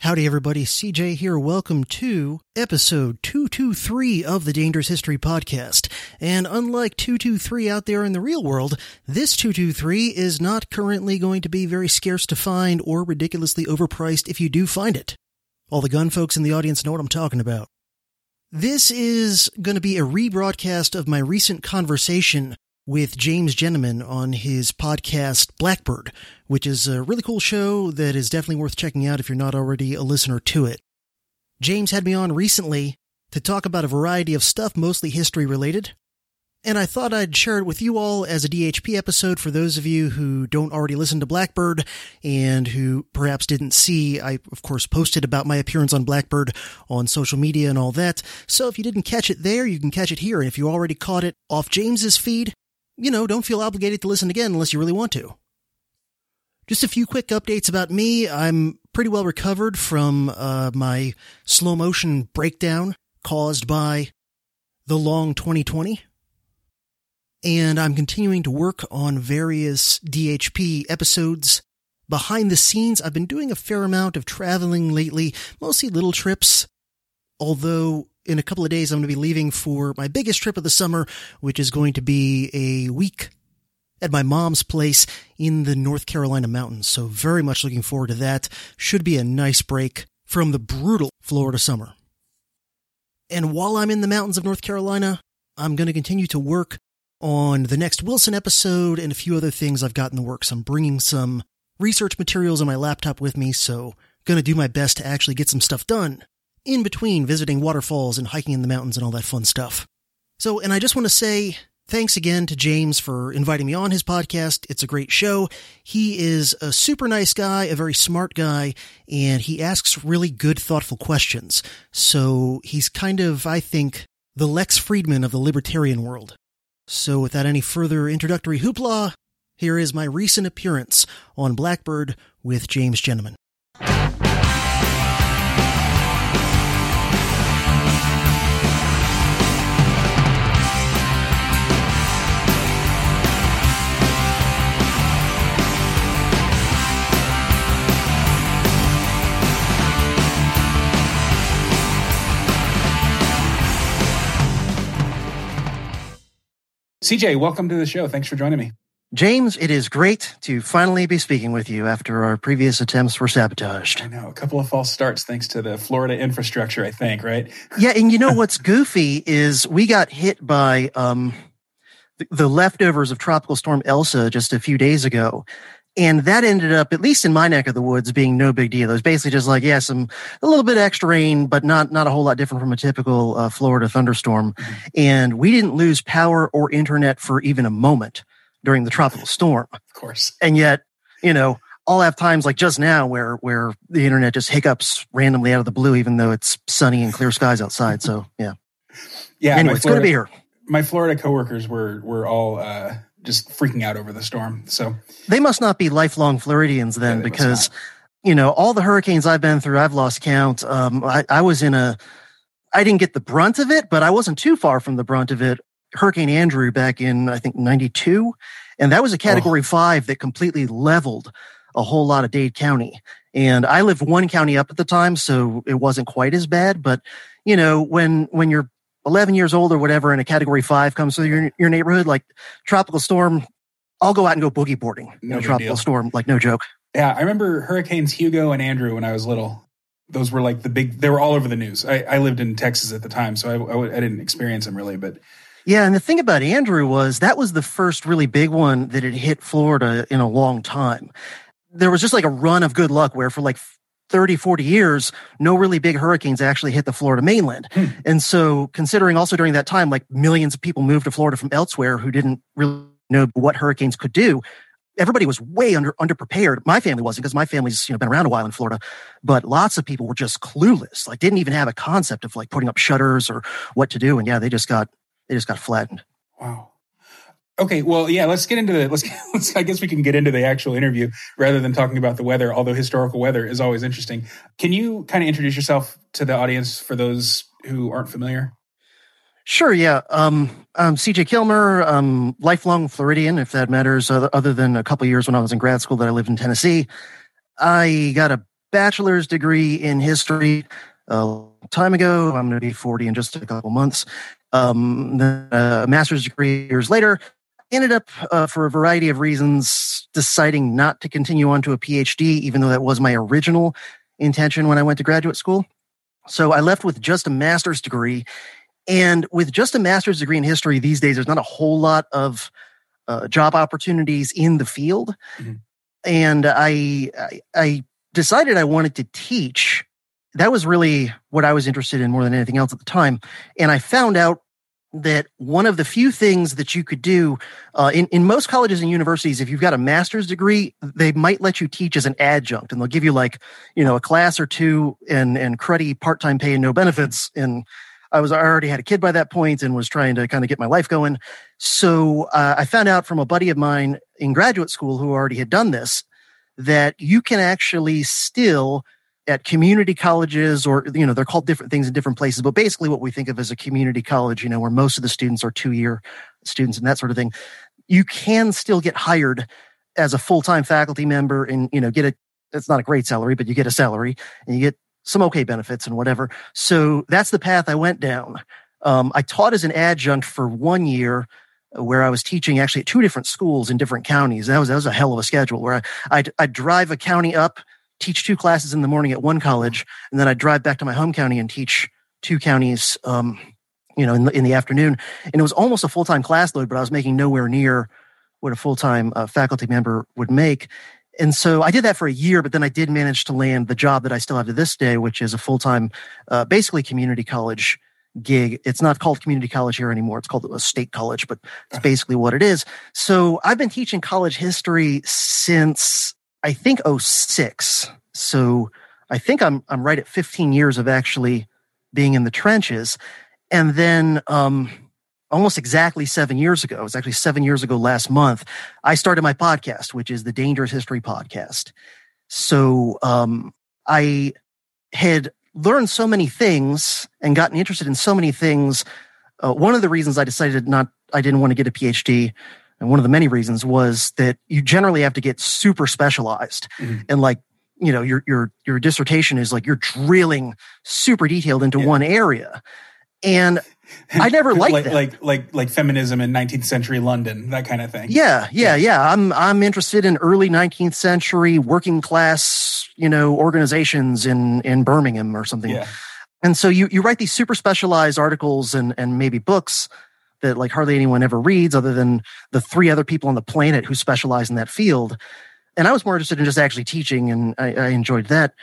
Howdy, everybody. CJ here. Welcome to episode 223 of the Dangerous History Podcast. And unlike 223 out there in the real world, this 223 is not currently going to be very scarce to find or ridiculously overpriced if you do find it. All the gun folks in the audience know what I'm talking about. This is going to be a rebroadcast of my recent conversation with James Jenneman on his podcast Blackbird, which is a really cool show that is definitely worth checking out if you're not already a listener to it. James had me on recently to talk about a variety of stuff, mostly history related, and I thought I'd share it with you all as a DHP episode for those of you who don't already listen to Blackbird and who perhaps didn't see. I, of course, posted about my appearance on Blackbird on social media and all that. So if you didn't catch it there, you can catch it here. And if you already caught it off James's feed, you know, don't feel obligated to listen again unless you really want to. Just a few quick updates about me. I'm pretty well recovered from uh, my slow motion breakdown caused by the long 2020. And I'm continuing to work on various DHP episodes. Behind the scenes, I've been doing a fair amount of traveling lately, mostly little trips. Although in a couple of days, I'm going to be leaving for my biggest trip of the summer, which is going to be a week at my mom's place in the North Carolina mountains. So very much looking forward to that. Should be a nice break from the brutal Florida summer. And while I'm in the mountains of North Carolina, I'm going to continue to work on the next Wilson episode and a few other things I've got in the works. I'm bringing some research materials on my laptop with me, so going to do my best to actually get some stuff done in between visiting waterfalls and hiking in the mountains and all that fun stuff. So, and I just want to say thanks again to James for inviting me on his podcast. It's a great show. He is a super nice guy, a very smart guy, and he asks really good, thoughtful questions. So he's kind of, I think, the Lex Fridman of the libertarian world. So without any further introductory hoopla, here is my recent appearance on Blackbird with James Jenneman. CJ, welcome to the show. Thanks for joining me. James, it is great to finally be speaking with you after our previous attempts were sabotaged. I know, a couple of false starts thanks to the Florida infrastructure, I think, right? yeah, and you know what's goofy is we got hit by um, the, the leftovers of Tropical Storm Elsa just a few days ago. And that ended up, at least in my neck of the woods, being no big deal. It was basically just like, yeah, some a little bit extra rain, but not not a whole lot different from a typical uh, Florida thunderstorm. Mm-hmm. And we didn't lose power or internet for even a moment during the tropical storm. Of course. And yet, you know, I'll have times like just now where where the internet just hiccups randomly out of the blue, even though it's sunny and clear skies outside. So yeah, yeah. Anyway, it's good to be here. My Florida coworkers were were all. Uh, just freaking out over the storm. So they must not be lifelong Floridians then, yeah, because you know all the hurricanes I've been through, I've lost count. Um, I, I was in a I didn't get the brunt of it, but I wasn't too far from the brunt of it. Hurricane Andrew back in, I think, 92. And that was a category oh. five that completely leveled a whole lot of Dade County. And I lived one county up at the time, so it wasn't quite as bad. But, you know, when, when you're 11 years old or whatever and a category five comes to your, your neighborhood, like tropical storm, I'll go out and go boogie boarding no in a tropical deal. storm, like no joke. Yeah, I remember Hurricanes Hugo and Andrew when I was little. Those were like the big, they were all over the news. I, I lived in Texas at the time, so I, I, I didn't experience them really, but yeah, and the thing about Andrew was that was the first really big one that had hit Florida in a long time. There was just like a run of good luck where for like 30, 40 years, no really big hurricanes actually hit the Florida mainland. Hmm. And so considering also during that time, like millions of people moved to Florida from elsewhere who didn't really know what hurricanes could do. Everybody was way under underprepared. My family wasn't because my family's you know been around a while in Florida, but lots of people were just clueless. Like didn't even have a concept of like putting up shutters or what to do. And yeah, they just got they just got flattened. Wow. Okay, well, yeah, let's get into the let's, let's I guess we can get into the actual interview rather than talking about the weather, although historical weather is always interesting. Can you kind of introduce yourself to the audience for those who aren't familiar? Sure, yeah. Um, I'm CJ Killmer, um, lifelong Floridian, if that matters, other, than a couple years when I was in grad school that I lived in Tennessee. I got a bachelor's degree in history a time ago. I'm going to be 40 in just a couple months. Um, then a master's degree years later, ended up uh, for a variety of reasons deciding not to continue on to a PhD, even though that was my original intention when I went to graduate school. So I left with just a master's degree. And with just a master's degree in history these days, there's not a whole lot of uh, job opportunities in the field. Mm-hmm. And I, I, I decided I wanted to teach that was really what I was interested in more than anything else at the time. And I found out that one of the few things that you could do uh, in, in most colleges and universities, if you've got a master's degree, they might let you teach as an adjunct and they'll give you like, you know, a class or two and, and cruddy part-time pay and no benefits. And I was I already had a kid by that point and was trying to kind of get my life going. So uh, I found out from a buddy of mine in graduate school who already had done this that you can actually still at community colleges or you know they're called different things in different places but basically what we think of as a community college you know where most of the students are two year students and that sort of thing you can still get hired as a full-time faculty member and you know get a it's not a great salary but you get a salary and you get some okay benefits and whatever so that's the path i went down um, i taught as an adjunct for one year where I was teaching actually at two different schools in different counties. That was that was a hell of a schedule. Where I I'd, I'd drive a county up teach two classes in the morning at one college, and then I'd drive back to my home county and teach two counties, um, you know, in the, in the afternoon. And it was almost a full time class load, but I was making nowhere near what a full time uh, faculty member would make. And so I did that for a year, but then I did manage to land the job that I still have to this day, which is a full time, uh, basically community college gig. It's not called community college here anymore. It's called a state college, but it's basically what it is. So I've been teaching college history since I think 06. So I think I'm I'm right at 15 years of actually being in the trenches. And then um, almost exactly seven years ago, it was actually seven years ago last month, I started my podcast, which is the Dangerous History Podcast. So um, I had learned so many things and gotten interested in so many things. Uh, one of the reasons I decided not, I didn't want to get a PhD and one of the many reasons was that you generally have to get super specialized mm-hmm. and like you know your your your dissertation is like you're drilling super detailed into yeah. one area and I never liked like, that. like like like feminism in 19th century London, that kind of thing. Yeah, yeah, yeah. I'm I'm interested in early 19th century working class, you know, organizations in in Birmingham or something. Yeah. And so you you write these super specialized articles and and maybe books that like hardly anyone ever reads other than the three other people on the planet who specialize in that field. And I was more interested in just actually teaching and I, I enjoyed that.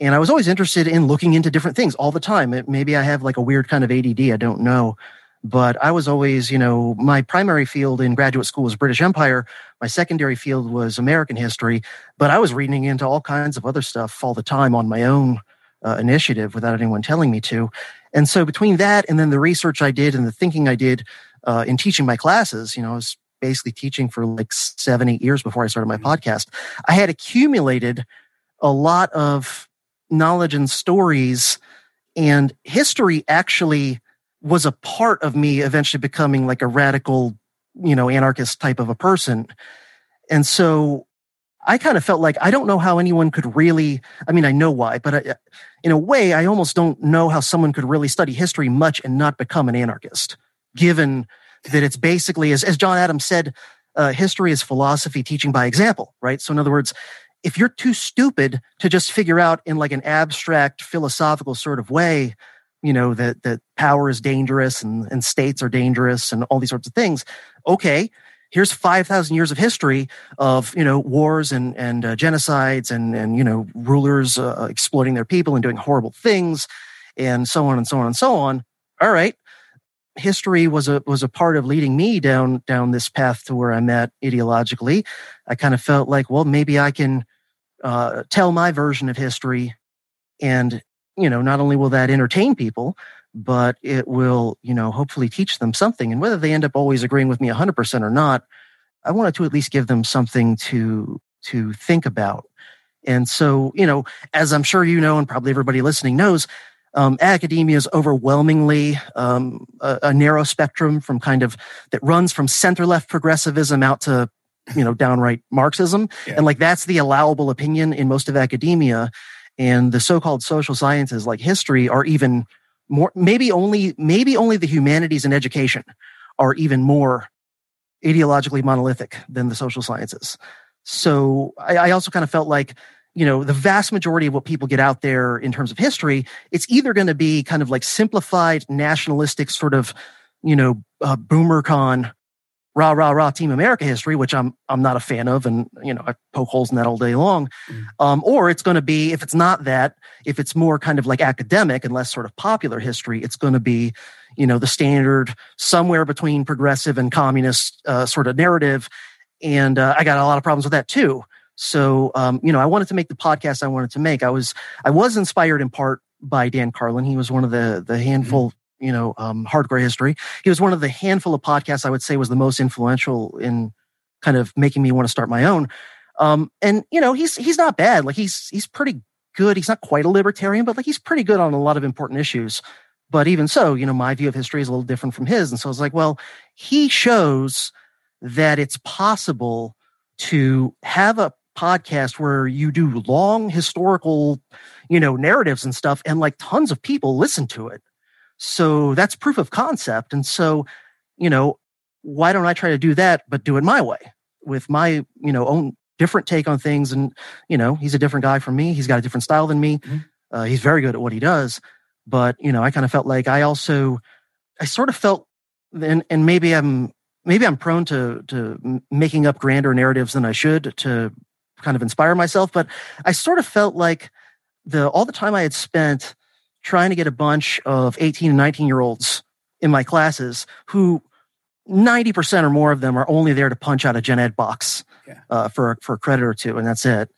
And I was always interested in looking into different things all the time. It, maybe I have like a weird kind of ADD. I don't know. But I was always, you know, my primary field in graduate school was British Empire. My secondary field was American history. But I was reading into all kinds of other stuff all the time on my own uh, initiative without anyone telling me to. And so between that and then the research I did and the thinking I did uh, in teaching my classes, you know, I was basically teaching for like seven, eight years before I started my mm-hmm. podcast. I had accumulated a lot of knowledge and stories And history actually was a part of me eventually becoming like a radical, you know, anarchist type of a person. And so I kind of felt like I don't know how anyone could really, I mean, I know why, but I, in a way, I almost don't know how someone could really study history much and not become an anarchist, given that it's basically, as, as John Adams said, uh, history is philosophy teaching by example, right? So, in other words, if you're too stupid to just figure out in like an abstract philosophical sort of way, you know, that, that power is dangerous and, and states are dangerous and all these sorts of things, okay, here's 5,000 years of history of, you know, wars and, and uh, genocides and, and, you know, rulers uh, exploiting their people and doing horrible things and so on and so on and so on. All right. History was a, was a part of leading me down, down this path to where I'm at ideologically. I kind of felt like, well, maybe I can, uh, tell my version of history and, you know, not only will that entertain people, but it will, you know, hopefully teach them something. And whether they end up always agreeing with me 100% or not, I wanted to at least give them something to to think about. And so, you know, as I'm sure you know, and probably everybody listening knows, um, academia is overwhelmingly um, a, a, narrow spectrum from kind of that runs from center left progressivism out to you know downright Marxism, yeah. and like that's the allowable opinion in most of academia. And the so-called social sciences like history are even more maybe only maybe only the humanities and education are even more ideologically monolithic than the social sciences. So I, I, also kind of felt like you know the vast majority of what people get out there in terms of history it's either going to be kind of like simplified nationalistic sort of you know uh, boomer con rah rah rah Team America history, which I'm I'm not a fan of, and you know I poke holes in that all day long. Mm. Um, or it's going to be if it's not that, if it's more kind of like academic and less sort of popular history, it's going to be you know the standard somewhere between progressive and communist uh, sort of narrative. And uh, I got a lot of problems with that too. So um, you know I wanted to make the podcast I wanted to make. I was I was inspired in part by Dan Carlin. He was one of the the handful you know, um, hardcore history. He was one of the handful of podcasts I would say was the most influential in kind of making me want to start my own. Um, and you know, he's he's not bad. Like he's he's pretty good. He's not quite a libertarian, but like he's pretty good on a lot of important issues. But even so, you know, my view of history is a little different from his. And so I was like, well, he shows that it's possible to have a podcast where you do long historical, you know, narratives and stuff, and like tons of people listen to it. So that's proof of concept. And so, you know, why don't I try to do that, but do it my way with my, you know, own different take on things. And, you know, he's a different guy from me. He's got a different style than me. Mm-hmm. Uh, he's very good at what he does. But, you know, I kind of felt like I also, I sort of felt, and, and maybe I'm, maybe I'm prone to, to making up grander narratives than I should to kind of inspire myself. But I sort of felt like the, all the time I had spent trying to get a bunch of 18 and 19 year olds in my classes who 90% or more of them are only there to punch out a gen ed box yeah. uh, for, for a credit or two, and that's it.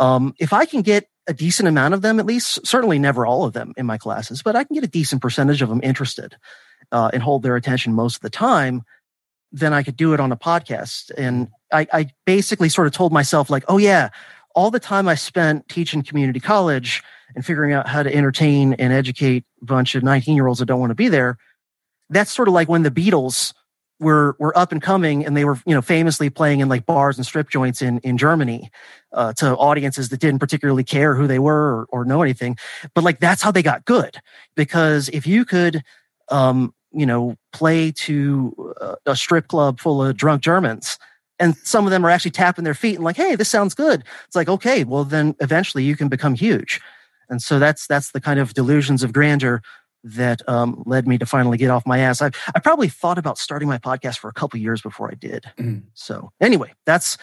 Um, if I can get a decent amount of them, at least, certainly never all of them in my classes, but I can get a decent percentage of them interested uh, and hold their attention most of the time, then I could do it on a podcast. And I, I basically sort of told myself, like, oh, yeah, all the time I spent teaching community college, and figuring out how to entertain and educate a bunch of 19 year olds that don't want to be there. That's sort of like when the Beatles were were up and coming and they were you know famously playing in like bars and strip joints in in Germany uh, to audiences that didn't particularly care who they were or, or, know anything but like that's how they got good because if you could um you know play to a strip club full of drunk Germans and some of them are actually tapping their feet and like hey this sounds good it's like okay well then eventually you can become huge and so that's that's the kind of delusions of grandeur that um, led me to finally get off my ass. I I probably thought about starting my podcast for a couple years before I did. Mm. So anyway, that's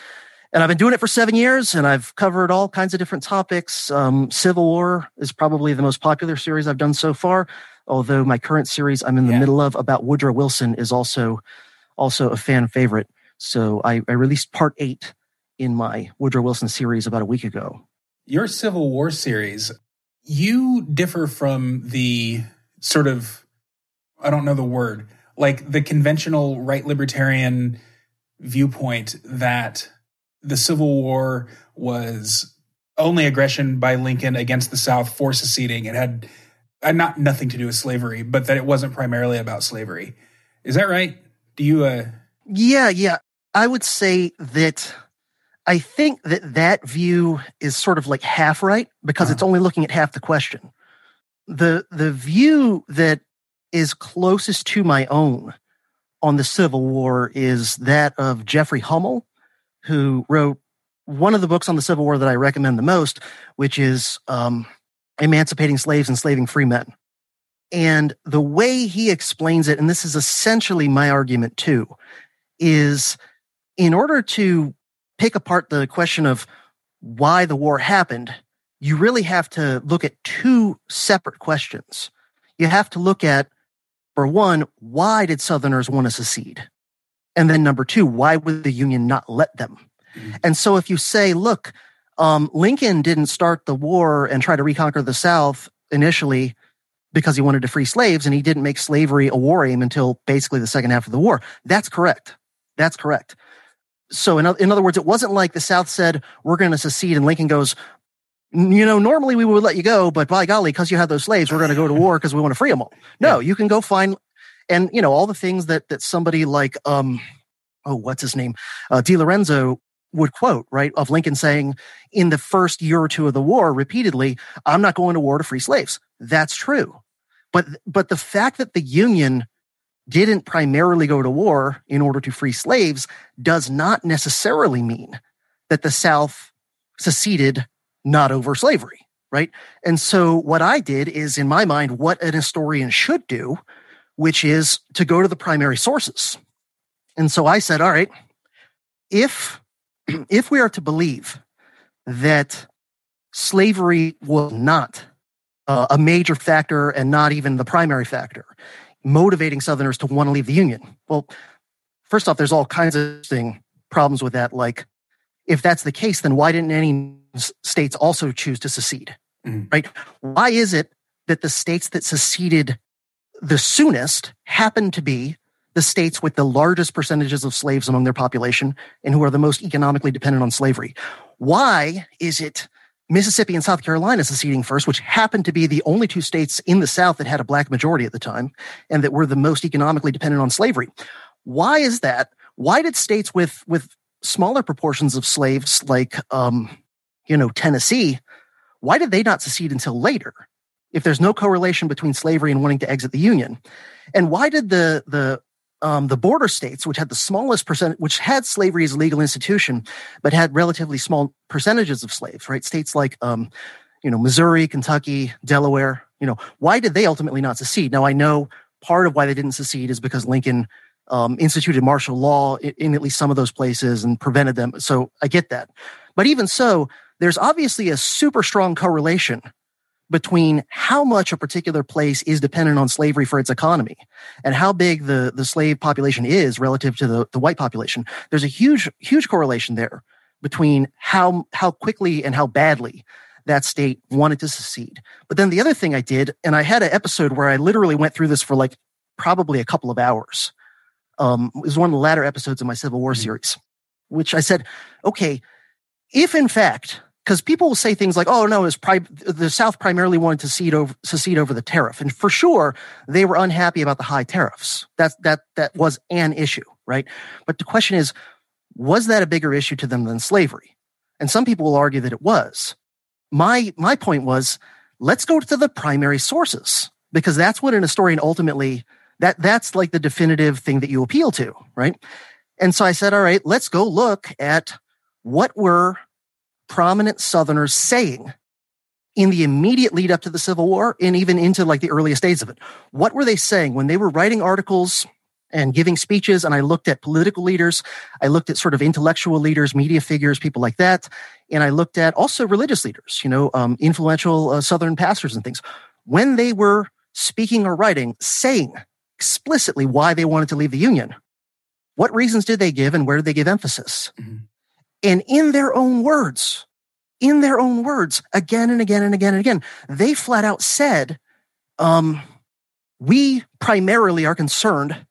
and I've been doing it for seven years, and I've covered all kinds of different topics. Um, Civil War is probably the most popular series I've done so far. Although my current series I'm in the yeah. middle of about Woodrow Wilson is also also a fan favorite. So I, I released part eight in my Woodrow Wilson series about a week ago. Your Civil War series, you differ from the sort of I don't know the word, like the conventional right libertarian viewpoint that the Civil War was only aggression by Lincoln against the South for seceding. It had not nothing to do with slavery, but that it wasn't primarily about slavery. Is that right? Do you? Uh... Yeah, yeah. I would say that I think that that view is sort of like half right because uh-huh. it's only looking at half the question. The the view that is closest to my own on the Civil War is that of Jeffrey Hummel, who wrote one of the books on the Civil War that I recommend the most, which is um, Emancipating Slaves, Enslaving Free Men. And the way he explains it, and this is essentially my argument too, is in order to pick apart the question of why the war happened, you really have to look at two separate questions. You have to look at, for one, why did Southerners want to secede? And then number two, why would the Union not let them? Mm-hmm. And so if you say, look, um, Lincoln didn't start the war and try to reconquer the South initially because he wanted to free slaves and he didn't make slavery a war aim until basically the second half of the war. That's correct. That's correct. So in, in other words, it wasn't like the South said, we're going to secede and Lincoln goes, you know, normally we would let you go, but by golly, because you have those slaves, we're going to go to war because we want to free them all. No, yeah. you can go find, and you know, all the things that, that somebody like, um, oh, what's his name? Uh, DiLorenzo would quote, right, of Lincoln saying in the first year or two of the war repeatedly, I'm not going to war to free slaves. That's true. But, but the fact that the Union didn't primarily go to war in order to free slaves does not necessarily mean that the South seceded not over slavery, right? And so what I did is, in my mind, what an historian should do, which is to go to the primary sources. And so I said, all right, if if we are to believe that slavery was not uh, a major factor and not even the primary factor motivating Southerners to want to leave the Union, well, first off, there's all kinds of thing, problems with that. Like, if that's the case, then why didn't any states also choose to secede? Mm-hmm. Right? Why is it that the states that seceded the soonest happen to be the states with the largest percentages of slaves among their population and who are the most economically dependent on slavery. Why is it Mississippi and South Carolina seceding first, which happened to be the only two states in the South that had a black majority at the time and that were the most economically dependent on slavery? Why is that? Why did states with, with smaller proportions of slaves like, um, you know, Tennessee, why did they not secede until later? If there's no correlation between slavery and wanting to exit the Union. And why did the, the um, the border states, which had the smallest percent, which had slavery as a legal institution, but had relatively small percentages of slaves, right? States like, um, you know, Missouri, Kentucky, Delaware, you know, why did they ultimately not secede? Now, I know part of why they didn't secede is because Lincoln um, instituted martial law in, in at least some of those places and prevented them. So I get that. But even so, there's obviously a super strong correlation between how much a particular place is dependent on slavery for its economy and how big the, the slave population is relative to the, the white population. There's a huge, huge correlation there between how, how quickly and how badly that state wanted to secede. But then the other thing I did, and I had an episode where I literally went through this for like probably a couple of hours. Um, it was one of the latter episodes of my Civil War mm-hmm. series, which I said, okay, if in fact because people will say things like, "Oh no, it pri- the South primarily wanted to over, secede over the tariff," and for sure they were unhappy about the high tariffs. That that that was an issue, right? But the question is, was that a bigger issue to them than slavery? And some people will argue that it was. My my point was, let's go to the primary sources because that's what an historian ultimately that that's like the definitive thing that you appeal to, right? And so I said, all right, let's go look at what were prominent Southerners saying in the immediate lead up to the Civil War and even into like the earliest days of it? What were they saying when they were writing articles and giving speeches? And I looked at political leaders. I looked at sort of intellectual leaders, media figures, people like that. And I looked at also religious leaders, you know, um, influential uh, Southern pastors and things. When they were speaking or writing, saying explicitly why they wanted to leave the Union, what reasons did they give and where did they give emphasis? Mm-hmm. And in their own words, in their own words, again and again and again and again, they flat out said, um, we primarily are concerned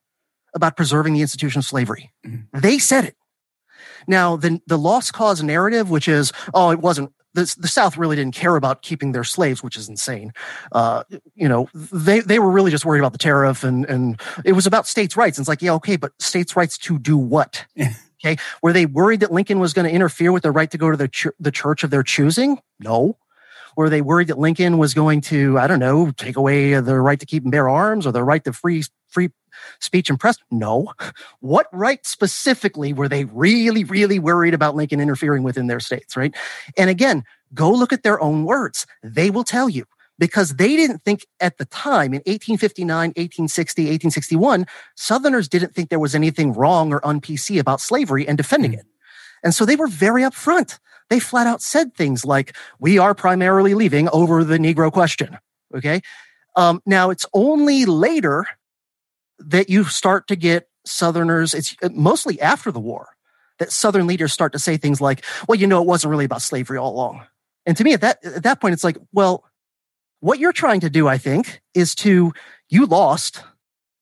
about preserving the institution of slavery. Mm-hmm. They said it. Now, the, the lost cause narrative, which is, oh, it wasn't, the, the South really didn't care about keeping their slaves, which is insane. Uh, you know, they, they were really just worried about the tariff and, and it was about states' rights. And it's like, yeah, okay, but states' rights to do what? okay. Were they worried that Lincoln was going to interfere with the right to go to the, ch- the church of their choosing? No. Were they worried that Lincoln was going to, I don't know, take away the right to keep and bear arms or the right to free, free speech and press? No. What right specifically were they really, really worried about Lincoln interfering with in their states, right? And again, go look at their own words. They will tell you because they didn't think at the time in 1859, 1860, 1861, Southerners didn't think there was anything wrong or un-PC about slavery and defending mm. it. And so they were very upfront. They flat out said things like, we are primarily leaving over the Negro question. Okay. Um, now it's only later that you start to get Southerners, it's uh, mostly after the war, that Southern leaders start to say things like, well, you know, it wasn't really about slavery all along. And to me, at that, at that point, it's like, well, what you're trying to do, I think, is to, you lost,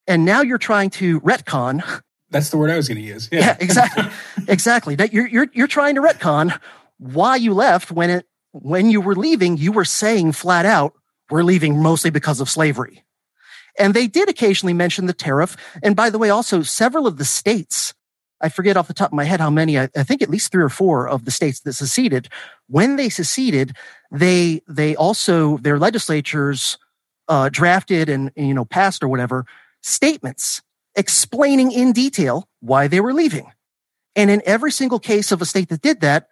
and now you're trying to retcon. That's the word I was going to use. Yeah, yeah exactly. exactly. That you're, you're, you're trying to retcon why you left when it, when you were leaving, you were saying flat out, we're leaving mostly because of slavery. And they did occasionally mention the tariff. And by the way, also several of the states, I forget off the top of my head how many, I, I think at least three or four of the states that seceded, when they seceded, they, they also, their legislatures, uh, drafted and, you know, passed or whatever statements explaining in detail why they were leaving. And in every single case of a state that did that,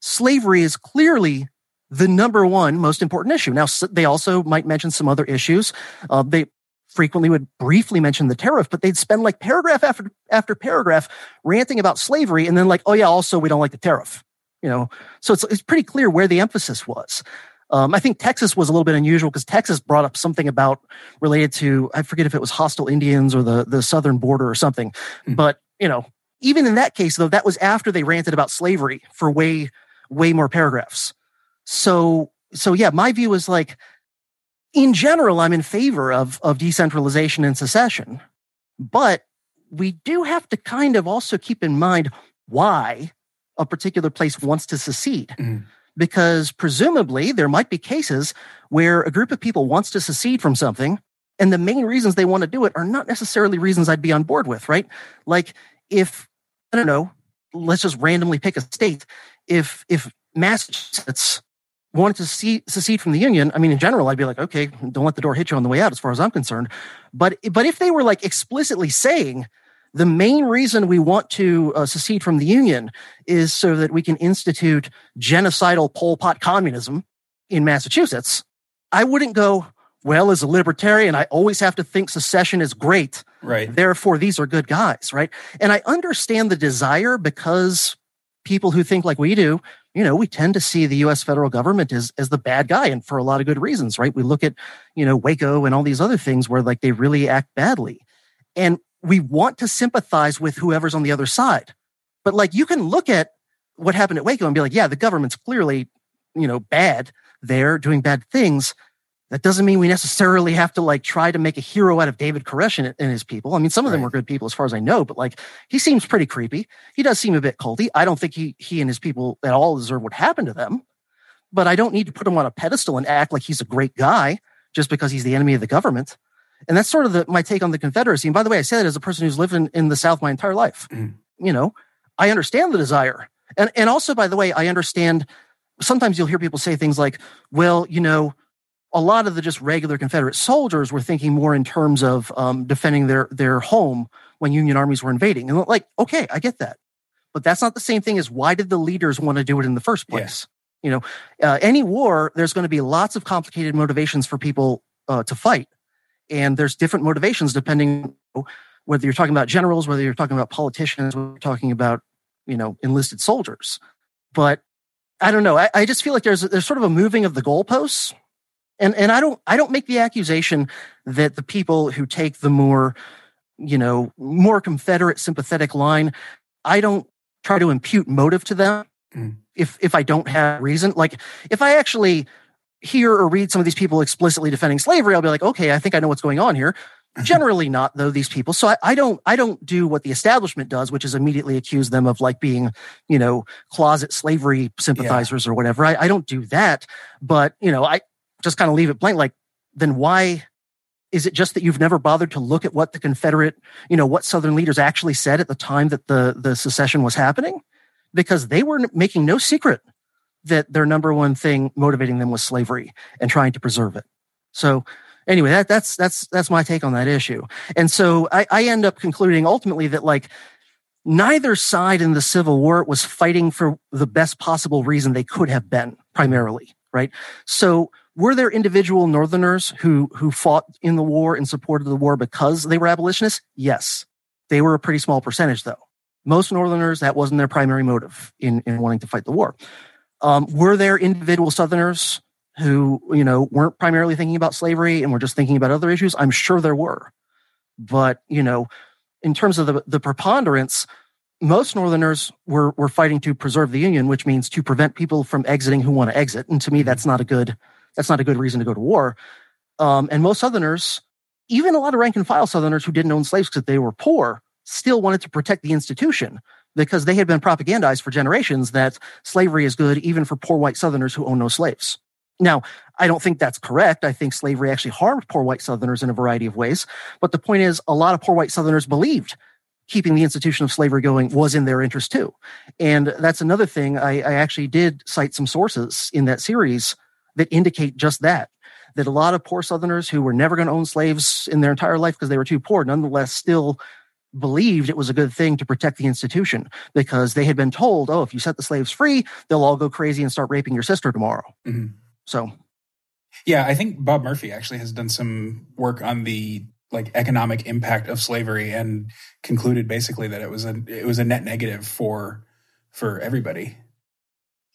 slavery is clearly the number one most important issue. Now, they also might mention some other issues. Uh, they frequently would briefly mention the tariff, but they'd spend like paragraph after, after paragraph ranting about slavery. And then like, oh yeah, also we don't like the tariff, you know? So it's, it's pretty clear where the emphasis was. Um, I think Texas was a little bit unusual because Texas brought up something about related to, I forget if it was hostile Indians or the, the southern border or something. Mm-hmm. But, you know, even in that case, though, that was after they ranted about slavery for way, way more paragraphs. So, so yeah, my view is like, in general, I'm in favor of, of decentralization and secession, but we do have to kind of also keep in mind why a particular place wants to secede. Mm. Because presumably there might be cases where a group of people wants to secede from something and the main reasons they want to do it are not necessarily reasons I'd be on board with, right? Like if, I don't know, let's just randomly pick a state. If, if Massachusetts wanted to see, secede from the union, I mean, in general, I'd be like, okay, don't let the door hit you on the way out, as far as I'm concerned. But but if they were like explicitly saying the main reason we want to uh, secede from the union is so that we can institute genocidal Pol Pot communism in Massachusetts, I wouldn't go. Well, as a libertarian, I always have to think secession is great. Right. Therefore, these are good guys, right? And I understand the desire because people who think like we do you know, we tend to see the US federal government as, as the bad guy and for a lot of good reasons, right? We look at, you know, Waco and all these other things where like they really act badly. And we want to sympathize with whoever's on the other side. But like you can look at what happened at Waco and be like, yeah, the government's clearly, you know, bad They're doing bad things. That doesn't mean we necessarily have to like try to make a hero out of David Koresh and, and his people. I mean, some of them were good people as far as I know, but like he seems pretty creepy. He does seem a bit culty. I don't think he, he and his people at all deserve what happened to them, but I don't need to put him on a pedestal and act like he's a great guy just because he's the enemy of the government. And that's sort of the, my take on the Confederacy. And by the way, I say that as a person who's lived in, in the South my entire life. Mm. You know, I understand the desire. And, and also, by the way, I understand sometimes you'll hear people say things like, well, you know, a lot of the just regular Confederate soldiers were thinking more in terms of um, defending their their home when Union armies were invading. And like, okay, I get that, but that's not the same thing as why did the leaders want to do it in the first place? Yeah. You know, uh, any war, there's going to be lots of complicated motivations for people uh, to fight, and there's different motivations depending whether you're talking about generals, whether you're talking about politicians, whether you're talking about you know enlisted soldiers. But I don't know. I, I just feel like there's there's sort of a moving of the goalposts and and I don't I don't make the accusation that the people who take the more you know more Confederate sympathetic line, I don't try to impute motive to them mm. if if I don't have reason. Like if I actually hear or read some of these people explicitly defending slavery, I'll be like, okay, I think I know what's going on here. Generally not, though, these people. So I, I, don't, I don't do what the establishment does, which is immediately accuse them of like being, you know, closet slavery sympathizers yeah. or whatever. I, I don't do that, but you know, I just kind of leave it blank. Like, then why is it just that you've never bothered to look at what the Confederate, you know, what Southern leaders actually said at the time that the, the secession was happening? Because they were making no secret that their number one thing motivating them was slavery and trying to preserve it. So anyway, that, that's, that's, that's my take on that issue. And so I, I end up concluding ultimately that like neither side in the Civil War was fighting for the best possible reason they could have been primarily, right? So were there individual Northerners who, who fought in the war and supported the war because they were abolitionists? Yes. They were a pretty small percentage though. Most Northerners, that wasn't their primary motive in, in wanting to fight the war. Um, were there individual Southerners who, you know, weren't primarily thinking about slavery and were just thinking about other issues? I'm sure there were. But, you know, in terms of the, the preponderance, most Northerners were, were fighting to preserve the Union, which means to prevent people from exiting who want to exit. And to me, that's not a good, that's not a good reason to go to war. Um, and most Southerners, even a lot of rank and file Southerners who didn't own slaves because they were poor, still wanted to protect the institution because they had been propagandized for generations that slavery is good even for poor white Southerners who own no slaves. Now, I don't think that's correct. I think slavery actually harmed poor white Southerners in a variety of ways. But the point is, a lot of poor white Southerners believed keeping the institution of slavery going was in their interest too. And that's another thing. I, I actually did cite some sources in that series that indicate just that. That a lot of poor Southerners who were never going to own slaves in their entire life because they were too poor, nonetheless, still believed it was a good thing to protect the institution because they had been told, oh, if you set the slaves free, they'll all go crazy and start raping your sister tomorrow. Mm-hmm. So, yeah, I think Bob Murphy actually has done some work on the like economic impact of slavery and concluded basically that it was a it was a net negative for for everybody.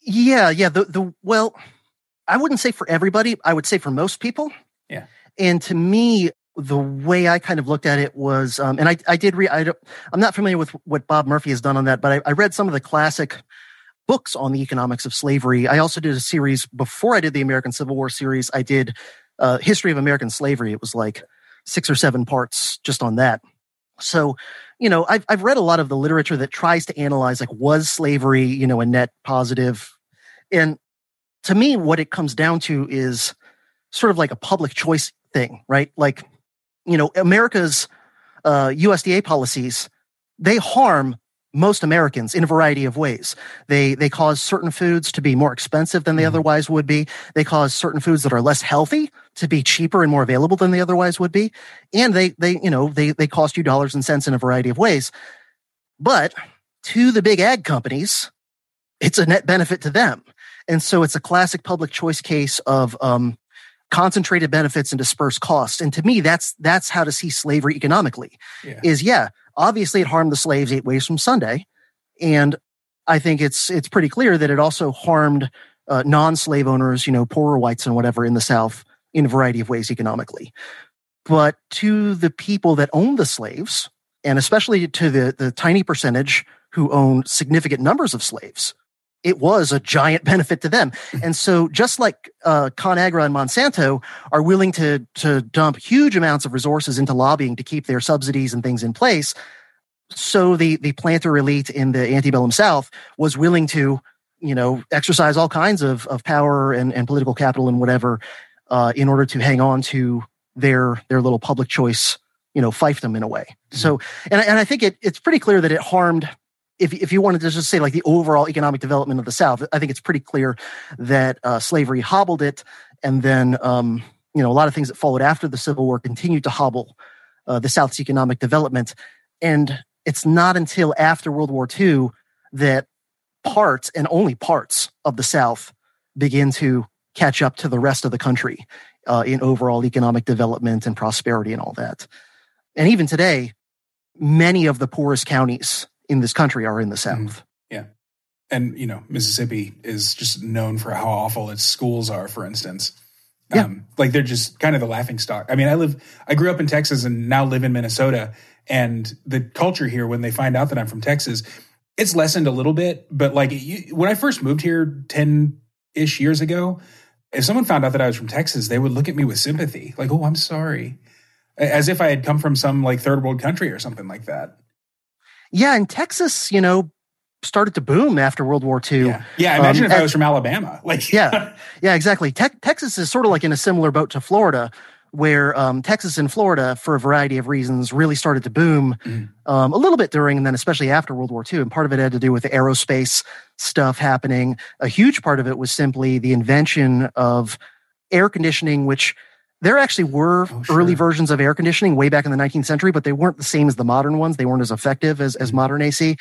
Yeah, yeah. The the well, I wouldn't say for everybody. I would say for most people. Yeah. And to me, the way I kind of looked at it was, um, and I, I did read, I am not familiar with what Bob Murphy has done on that, but I, I, read some of the classic books on the economics of slavery. I also did a series before I did the American Civil War series. I did uh, History of American Slavery. It was like six or seven parts just on that. So, you know, I've, I've read a lot of the literature that tries to analyze, like, was slavery, you know, a net positive? And to me, what it comes down to is sort of like a public choice thing, right? Like, you know, America's uh, USDA policies, they harm most Americans in a variety of ways. They they cause certain foods to be more expensive than they mm-hmm. otherwise would be. They cause certain foods that are less healthy to be cheaper and more available than they otherwise would be. And they they you know they they cost you dollars and cents in a variety of ways. But to the big ag companies, it's a net benefit to them. And so it's a classic public choice case of um, concentrated benefits and dispersed costs. And to me, that's that's how to see slavery economically. Yeah. Is yeah, obviously it harmed the slaves eight ways from Sunday, and I think it's it's pretty clear that it also harmed uh, non-slave owners, you know, poorer whites and whatever in the South in a variety of ways economically. But to the people that owned the slaves, and especially to the the tiny percentage who owned significant numbers of slaves, it was a giant benefit to them. And so just like uh, ConAgra and Monsanto are willing to, to dump huge amounts of resources into lobbying to keep their subsidies and things in place, so the, the planter elite in the antebellum South was willing to, you know, exercise all kinds of, of power and, and political capital and whatever uh, in order to hang on to their their little public choice, you know, fiefdom in a way. Mm-hmm. So, and, and I think it, it's pretty clear that it harmed if if you wanted to just say like the overall economic development of the South, I think it's pretty clear that uh, slavery hobbled it, and then um, you know a lot of things that followed after the Civil War continued to hobble uh, the South's economic development. And it's not until after World War II that parts and only parts of the South begin to catch up to the rest of the country uh, in overall economic development and prosperity and all that. And even today, many of the poorest counties in this country are in the mm-hmm. South. Yeah. And, you know, Mississippi is just known for how awful its schools are, for instance. Yeah. Um, like they're just kind of the laughing stock. I mean, I live, I grew up in Texas and now live in Minnesota. And the culture here, when they find out that I'm from Texas, it's lessened a little bit. But like you, when I first moved here 10 ish years ago, if someone found out that I was from Texas, they would look at me with sympathy, like, oh, I'm sorry. as if I had come from some like third world country or something like that. Yeah, and Texas, you know, started to boom after World War II. Yeah, yeah imagine um, if I was from Alabama. Like, yeah, yeah, exactly. Te- Texas is sort of like in a similar boat to Florida, where um, Texas and Florida, for a variety of reasons, really started to boom mm. um, a little bit during and then especially after World War II. And part of it had to do with the aerospace stuff happening. A huge part of it was simply the invention of air conditioning, which there actually were oh, sure. early versions of air conditioning way back in the 19th century, but they weren't the same as the modern ones. They weren't as effective as, as mm. modern AC.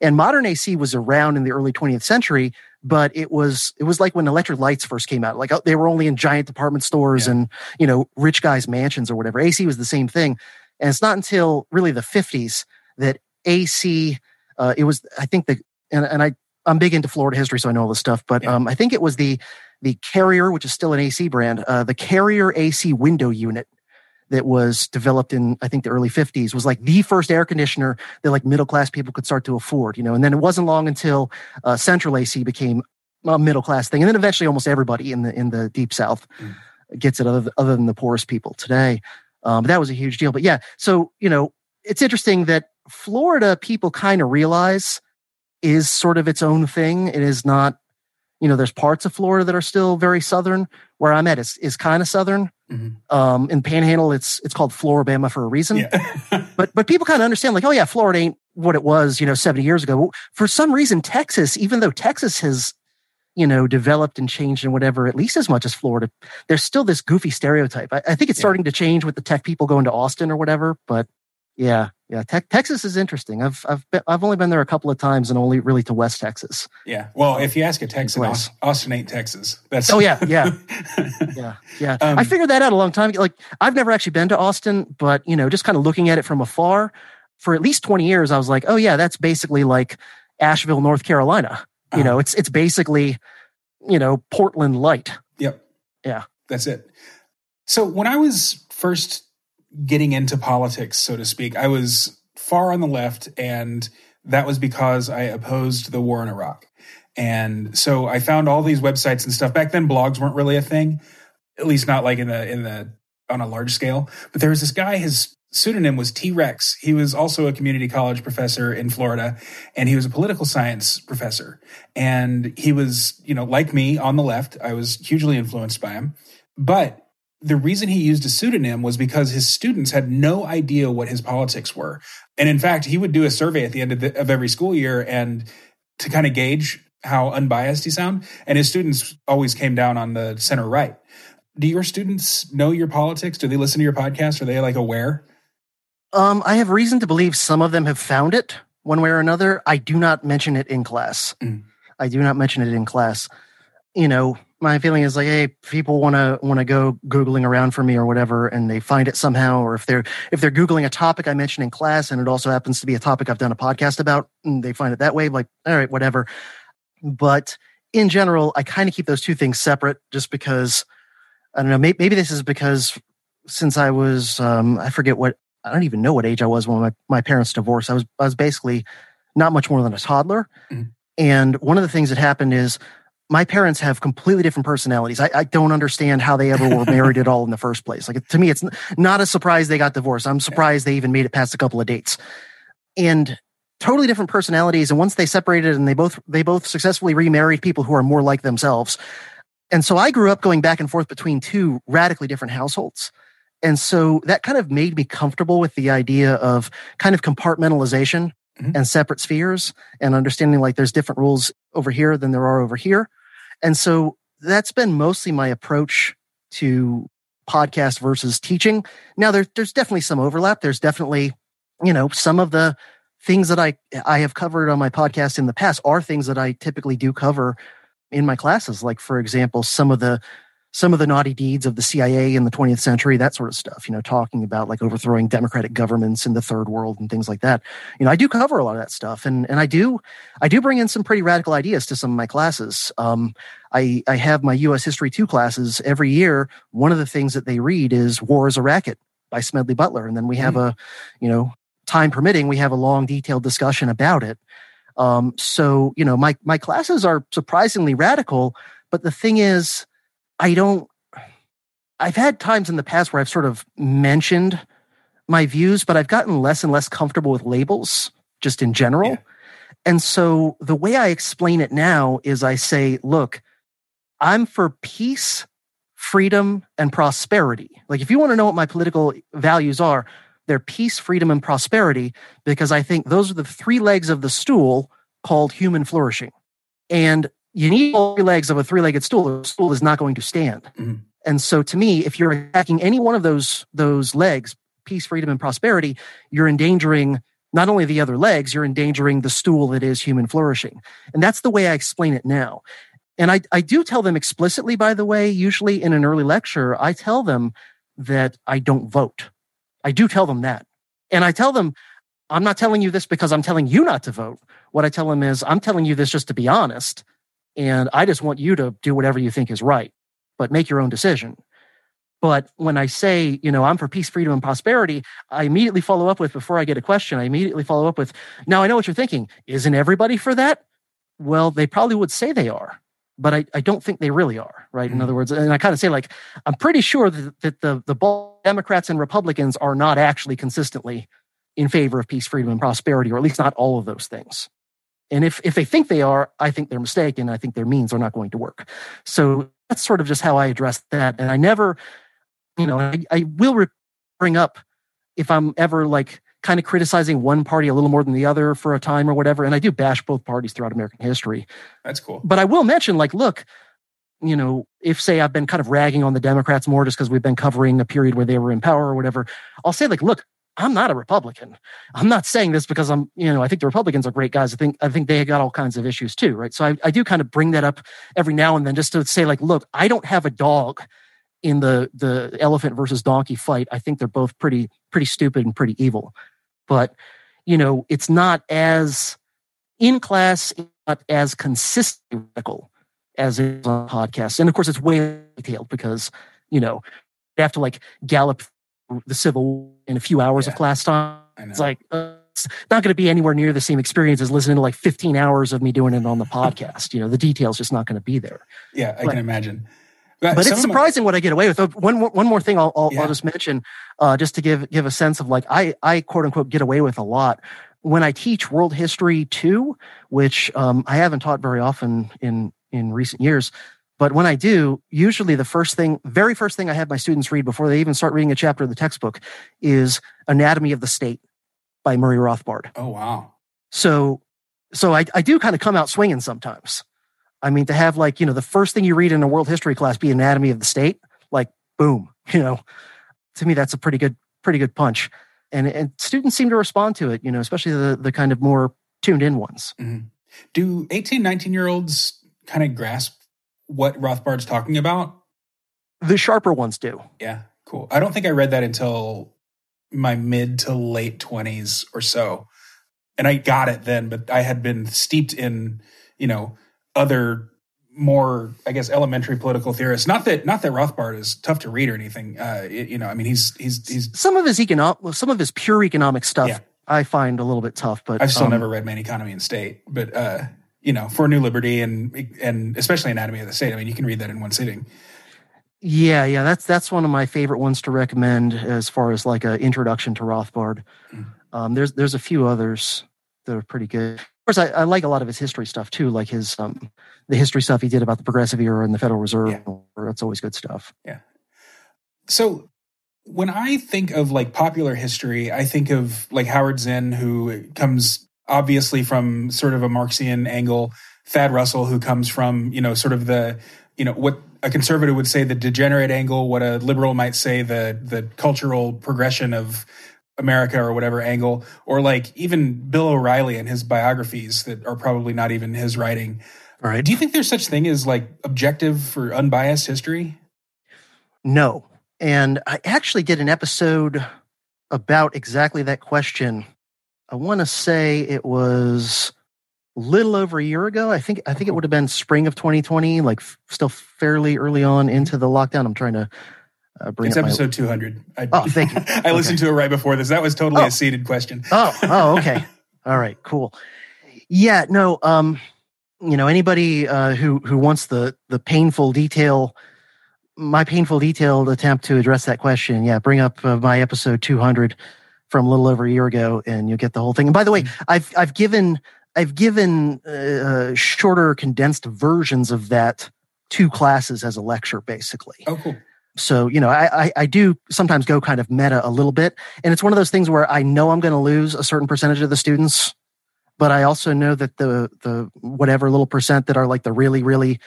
And modern AC was around in the early 20th century, but it was it was like when electric lights first came out. Like uh, they were only in giant department stores yeah. and you know rich guys' mansions or whatever. AC was the same thing, and it's not until really the 50s that AC. Uh, it was I think the and, and I I'm big into Florida history, so I know all this stuff. But yeah. um, I think it was the the Carrier, which is still an AC brand, uh, the Carrier AC window unit that was developed in I think the early 50s was like the first air conditioner that like middle class people could start to afford, you know. And then it wasn't long until uh, central AC became a middle class thing, and then eventually almost everybody in the in the deep south mm. gets it, other, other than the poorest people today. Um, but that was a huge deal. But yeah, so you know, it's interesting that Florida people kind of realize is sort of its own thing. It is not you know, there's parts of Florida that are still very southern. Where I'm at is is kind of southern. Mm-hmm. Um, in Panhandle, it's it's called Floribama for a reason. Yeah. but but people kind of understand, like, oh yeah, Florida ain't what it was, you know, 70 years ago. For some reason, Texas, even though Texas has, you know, developed and changed and whatever, at least as much as Florida, there's still this goofy stereotype. I, I think it's yeah. starting to change with the tech people going to Austin or whatever. But yeah, yeah. Te- Texas is interesting. I've I've been, I've only been there a couple of times, and only really to West Texas. Yeah. Well, if you ask a Texan, Austin, ain't Texas. That's oh yeah, yeah, yeah, yeah. Um, I figured that out a long time. ago. Like I've never actually been to Austin, but you know, just kind of looking at it from afar, for at least twenty years, I was like, oh yeah, that's basically like Asheville, North Carolina. You uh-huh. know, it's it's basically you know Portland light. Yep. Yeah. That's it. So when I was first getting into politics, so to speak. I was far on the left, and that was because I opposed the war in Iraq. And so I found all these websites and stuff. Back then, blogs weren't really a thing, at least not like in the in the on a large scale. But there was this guy. His pseudonym was T Rex. He was also a community college professor in Florida, and he was a political science professor. And he was, you know, like me on the left. I was hugely influenced by him, but the reason he used a pseudonym was because his students had no idea what his politics were. And in fact, he would do a survey at the end of, the, of every school year and to kind of gauge how unbiased he sound. And his students always came down on the center right. Do your students know your politics? Do they listen to your podcast? Are they like aware? Um, I have reason to believe some of them have found it one way or another. I do not mention it in class. Mm. I do not mention it in class. You know, my feeling is like, hey, people want to want to go googling around for me or whatever, and they find it somehow, or if they're if they're googling a topic I mentioned in class, and it also happens to be a topic I've done a podcast about, and they find it that way, like, all right, whatever. But in general, I kind of keep those two things separate, just because I don't know. Maybe, maybe this is because since I was, um, I forget what I don't even know what age I was when my my parents divorced. I was I was basically not much more than a toddler. Mm-hmm. And one of the things that happened is my parents have completely different personalities. I, I, don't understand how they ever were married at all in the first place. Like to me, it's not a surprise they got divorced. I'm surprised they even made it past a couple of dates. And totally different personalities. And once they separated and they both they both successfully remarried people who are more like themselves. And so I grew up going back and forth between two radically different households. And so that kind of made me comfortable with the idea of kind of compartmentalization mm-hmm. and separate spheres and understanding like there's different rules over here than there are over here. And so that's been mostly my approach to podcast versus teaching. Now there, there's definitely some overlap. There's definitely, you know, some of the things that I, I have covered on my podcast in the past are things that I typically do cover in my classes. Like, for example, some of the some of the naughty deeds of the CIA in the 20th century, that sort of stuff, you know, talking about like overthrowing democratic governments in the third world and things like that. You know, I do cover a lot of that stuff and, and I do, I do bring in some pretty radical ideas to some of my classes. Um, I, I have my US history two classes every year. One of the things that they read is War is a Racket by Smedley Butler. And then we have mm. a, you know, time permitting, we have a long detailed discussion about it. Um, so, you know, my, my classes are surprisingly radical, but the thing is, I don't, I've had times in the past where I've sort of mentioned my views, but I've gotten less and less comfortable with labels just in general. Yeah. And so the way I explain it now is I say, look, I'm for peace, freedom, and prosperity. Like, if you want to know what my political values are, they're peace, freedom, and prosperity, because I think those are the three legs of the stool called human flourishing. And you need all three legs of a three legged stool. The stool is not going to stand. Mm-hmm. And so to me, if you're attacking any one of those, those legs, peace, freedom, and prosperity, you're endangering not only the other legs, you're endangering the stool that is human flourishing. And that's the way I explain it now. And I, I do tell them explicitly, by the way, usually in an early lecture, I tell them that I don't vote. I do tell them that. And I tell them, I'm not telling you this because I'm telling you not to vote. What I tell them is, I'm telling you this just to be honest. And I just want you to do whatever you think is right, but make your own decision. But when I say, you know, I'm for peace, freedom, and prosperity, I immediately follow up with, before I get a question, I immediately follow up with, now I know what you're thinking. Isn't everybody for that? Well, they probably would say they are, but I, I don't think they really are, right? Mm-hmm. In other words, and I kind of say, like, I'm pretty sure that, that the, the Democrats and Republicans are not actually consistently in favor of peace, freedom, and prosperity, or at least not all of those things. And if, if they think they are, I think they're mistaken. I think their means are not going to work. So that's sort of just how I address that. And I never, you know, I, I will re- bring up if I'm ever like kind of criticizing one party a little more than the other for a time or whatever. And I do bash both parties throughout American history. That's cool. But I will mention, like, look, you know, if say I've been kind of ragging on the Democrats more just because we've been covering a period where they were in power or whatever, I'll say, like, look, I'm not a Republican. I'm not saying this because I'm, you know, I think the Republicans are great guys. I think I think they got all kinds of issues too, right? So I, I do kind of bring that up every now and then just to say, like, look, I don't have a dog in the the elephant versus donkey fight. I think they're both pretty pretty stupid and pretty evil. But you know, it's not as in class, not as consistent as it is on podcasts. And of course, it's way detailed because you know you have to like gallop the civil War in a few hours yeah. of class time. It's like uh, it's not going to be anywhere near the same experience as listening to like 15 hours of me doing it on the podcast. you know, the details just not going to be there. Yeah, I but, can imagine. But, but it's surprising my, what I get away with. One one more thing I'll, I'll, yeah. I'll just mention, uh, just to give give a sense of like I I quote unquote get away with a lot when I teach world history two, which um, I haven't taught very often in in recent years. But when I do, usually the first thing, very first thing I have my students read before they even start reading a chapter of the textbook is Anatomy of the State by Murray Rothbard. Oh wow! So, so I, I do kind of come out swinging sometimes. I mean, to have like, you know, the first thing you read in a world history class be anatomy of the state, like boom, you know, to me, that's a pretty good, pretty good punch. And, and students seem to respond to it, you know, especially the, the kind of more tuned in ones. Mm-hmm. Do 18, 19 year olds kind of grasp what Rothbard's talking about? The sharper ones do. Yeah, cool. I don't think I read that until my mid to late 20s or so. And I got it then, but I had been steeped in, you know, other more, I guess, elementary political theorists. Not that not that Rothbard is tough to read or anything. Uh, you know, I mean, he's he's he's some of his economic, some of his pure economic stuff. Yeah. I find a little bit tough, but I've still um, never read Man, Economy, and State. But uh, you know, for New Liberty and and especially Anatomy of the State, I mean, you can read that in one sitting. Yeah, yeah, that's that's one of my favorite ones to recommend as far as like an introduction to Rothbard. Mm. Um, there's there's a few others that are pretty good Of course, I, I, like a lot of his history stuff too, like his um, the history stuff he did about the Progressive era and the Federal Reserve. Yeah. That's always good stuff. Yeah. So when I think of like popular history, I think of like Howard Zinn, who comes obviously from sort of a Marxian angle. Thad Russell, who comes from you know sort of the you know what a conservative would say the degenerate angle, what a liberal might say the the cultural progression of America or whatever angle, or like even Bill O'Reilly and his biographies that are probably not even his writing. All right. Do you think there's such thing as like objective or unbiased history? No. And I actually did an episode about exactly that question. I want to say it was a little over a year ago. I think I think it would have been spring of 2020, like still fairly early on into the lockdown. I'm trying to uh, it's episode 200. I, oh, thank you. I okay. listened to it right before this. That was totally oh. a seeded question. oh, oh, okay. All right, cool. Yeah, no, um, you know, anybody uh, who who wants the the painful detail my painful detailed attempt to address that question, yeah, bring up uh, my episode 200 from a little over a year ago, and you'll get the whole thing. And by the way, mm-hmm. I've I've given I've given uh, shorter, condensed versions of that two classes as a lecture, basically. Oh, cool. So you know, I, I, I do sometimes go kind of meta a little bit, and it's one of those things where I know I'm going to lose a certain percentage of the students, but I also know that the the whatever little percent that are like the really really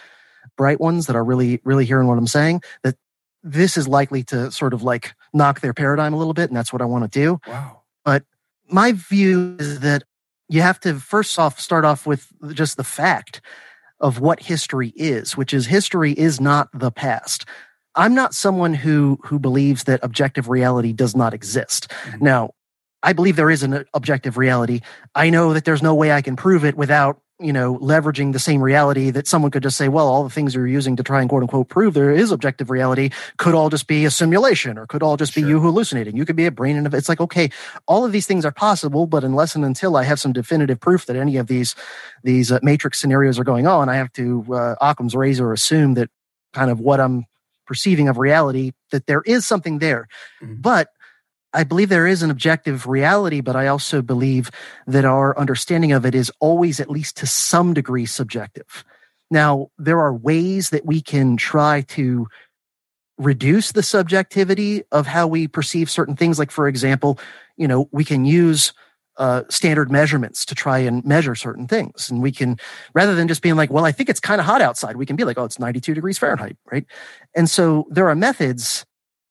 bright ones that are really really hearing what I'm saying that this is likely to sort of like knock their paradigm a little bit, and that's what I want to do. Wow. But my view is that you have to first off start off with just the fact of what history is, which is history is not the past. I'm not someone who who believes that objective reality does not exist. Mm-hmm. Now, I believe there is an objective reality. I know that there's no way I can prove it without you know, leveraging the same reality that someone could just say, well, all the things you're using to try and quote unquote prove there is objective reality could all just be a simulation or could all just sure. be you hallucinating. You could be a brain and it's like, okay, all of these things are possible, but unless and until I have some definitive proof that any of these, these uh, matrix scenarios are going on, I have to, uh, Occam's razor assume that kind of what I'm perceiving of reality, that there is something there. Mm-hmm. But I believe there is an objective reality, but I also believe that our understanding of it is always, at least to some degree, subjective. Now, there are ways that we can try to reduce the subjectivity of how we perceive certain things. Like, for example, you know, we can use uh, standard measurements to try and measure certain things. And we can, rather than just being like, well, I think it's kind of hot outside, we can be like, oh, it's 92 degrees Fahrenheit, right? And so there are methods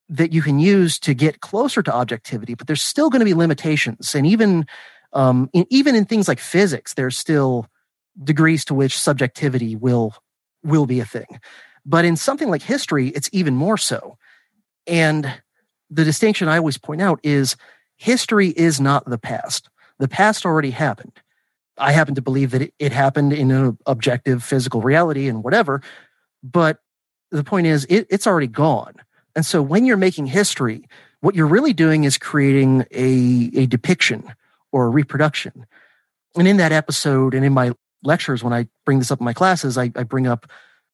that you can use to get closer to objectivity, but there's still going to be limitations. And even um, in, even in things like physics, there's still degrees to which subjectivity will will be a thing. But in something like history, it's even more so. And the distinction I always point out is history is not the past. The past already happened. I happen to believe that it, it happened in an objective physical reality and whatever. But the point is, it, it's already gone. And so when you're making history, what you're really doing is creating a, a depiction or a reproduction. And in that episode and in my lectures, when I bring this up in my classes, I, I bring up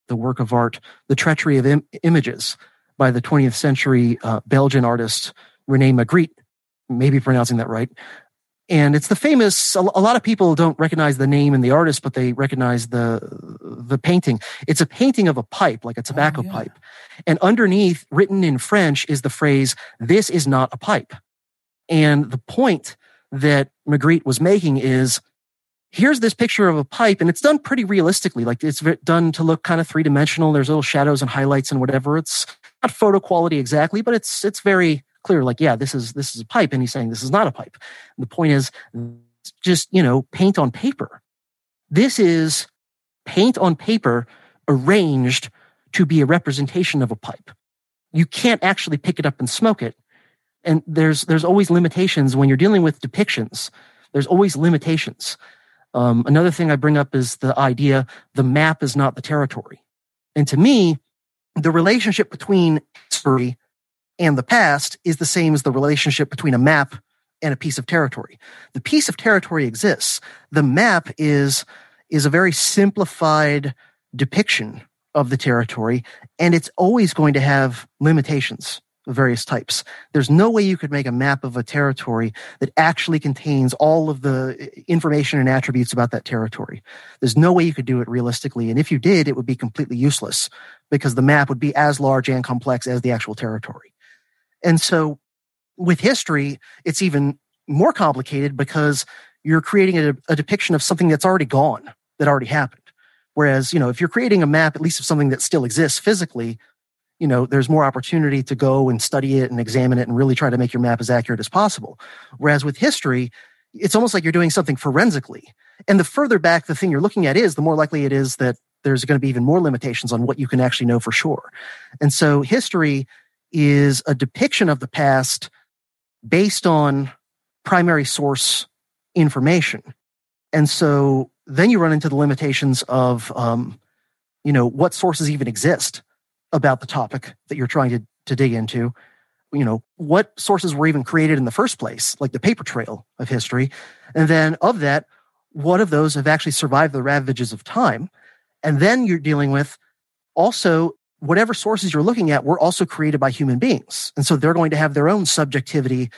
the work of art, The Treachery of Im- Images by the 20th century uh, Belgian artist Rene Magritte, maybe pronouncing that right and it's the famous a lot of people don't recognize the name and the artist but they recognize the the painting. It's a painting of a pipe like a oh, tobacco oh, yeah. pipe. And underneath written in french is the phrase this is not a pipe. And the point that magritte was making is here's this picture of a pipe and it's done pretty realistically. Like it's done to look kind of three-dimensional. There's little shadows and highlights and whatever. It's not photo quality exactly but it's it's very clear, like, yeah, this is this is a pipe, and he's saying this is not a pipe. And the point is, just you know, paint on paper. This is paint on paper arranged to be a representation of a pipe. You can't actually pick it up and smoke it. And there's there's always limitations when you're dealing with depictions. There's always limitations. Um, another thing I bring up is the idea the map is not the territory. And to me, the relationship between history and the past is the same as the relationship between a map and a piece of territory. The piece of territory exists. The map is, is a very simplified depiction of the territory, and it's always going to have limitations of various types. There's no way you could make a map of a territory that actually contains all of the eh, information and attributes about that territory. There's no way you could do it realistically. And if you did, it would be completely useless because the map would be as large and complex as the actual territory. And so with history, it's even more complicated because you're creating a, a, depiction of something that's already gone, that already happened. Whereas, you know, if you're creating a map, at least of something that still exists physically, you know, there's more opportunity to go and study it and examine it and really try to make your map as accurate as possible. Whereas with history, it's almost like you're doing something forensically. And the further back the thing you're looking at is, the more likely it is that there's going to be even more limitations on what you can actually know for sure. And so history is a depiction of the past based on primary source information. And so then you run into the limitations of, um, you know, what sources even exist about the topic that you're trying to, to dig into. You know, what sources were even created in the first place, like the paper trail of history. And then of that, what of those have actually survived the ravages of time? And then you're dealing with also whatever sources you're looking at were also created by human beings. And so they're going to have their own subjectivity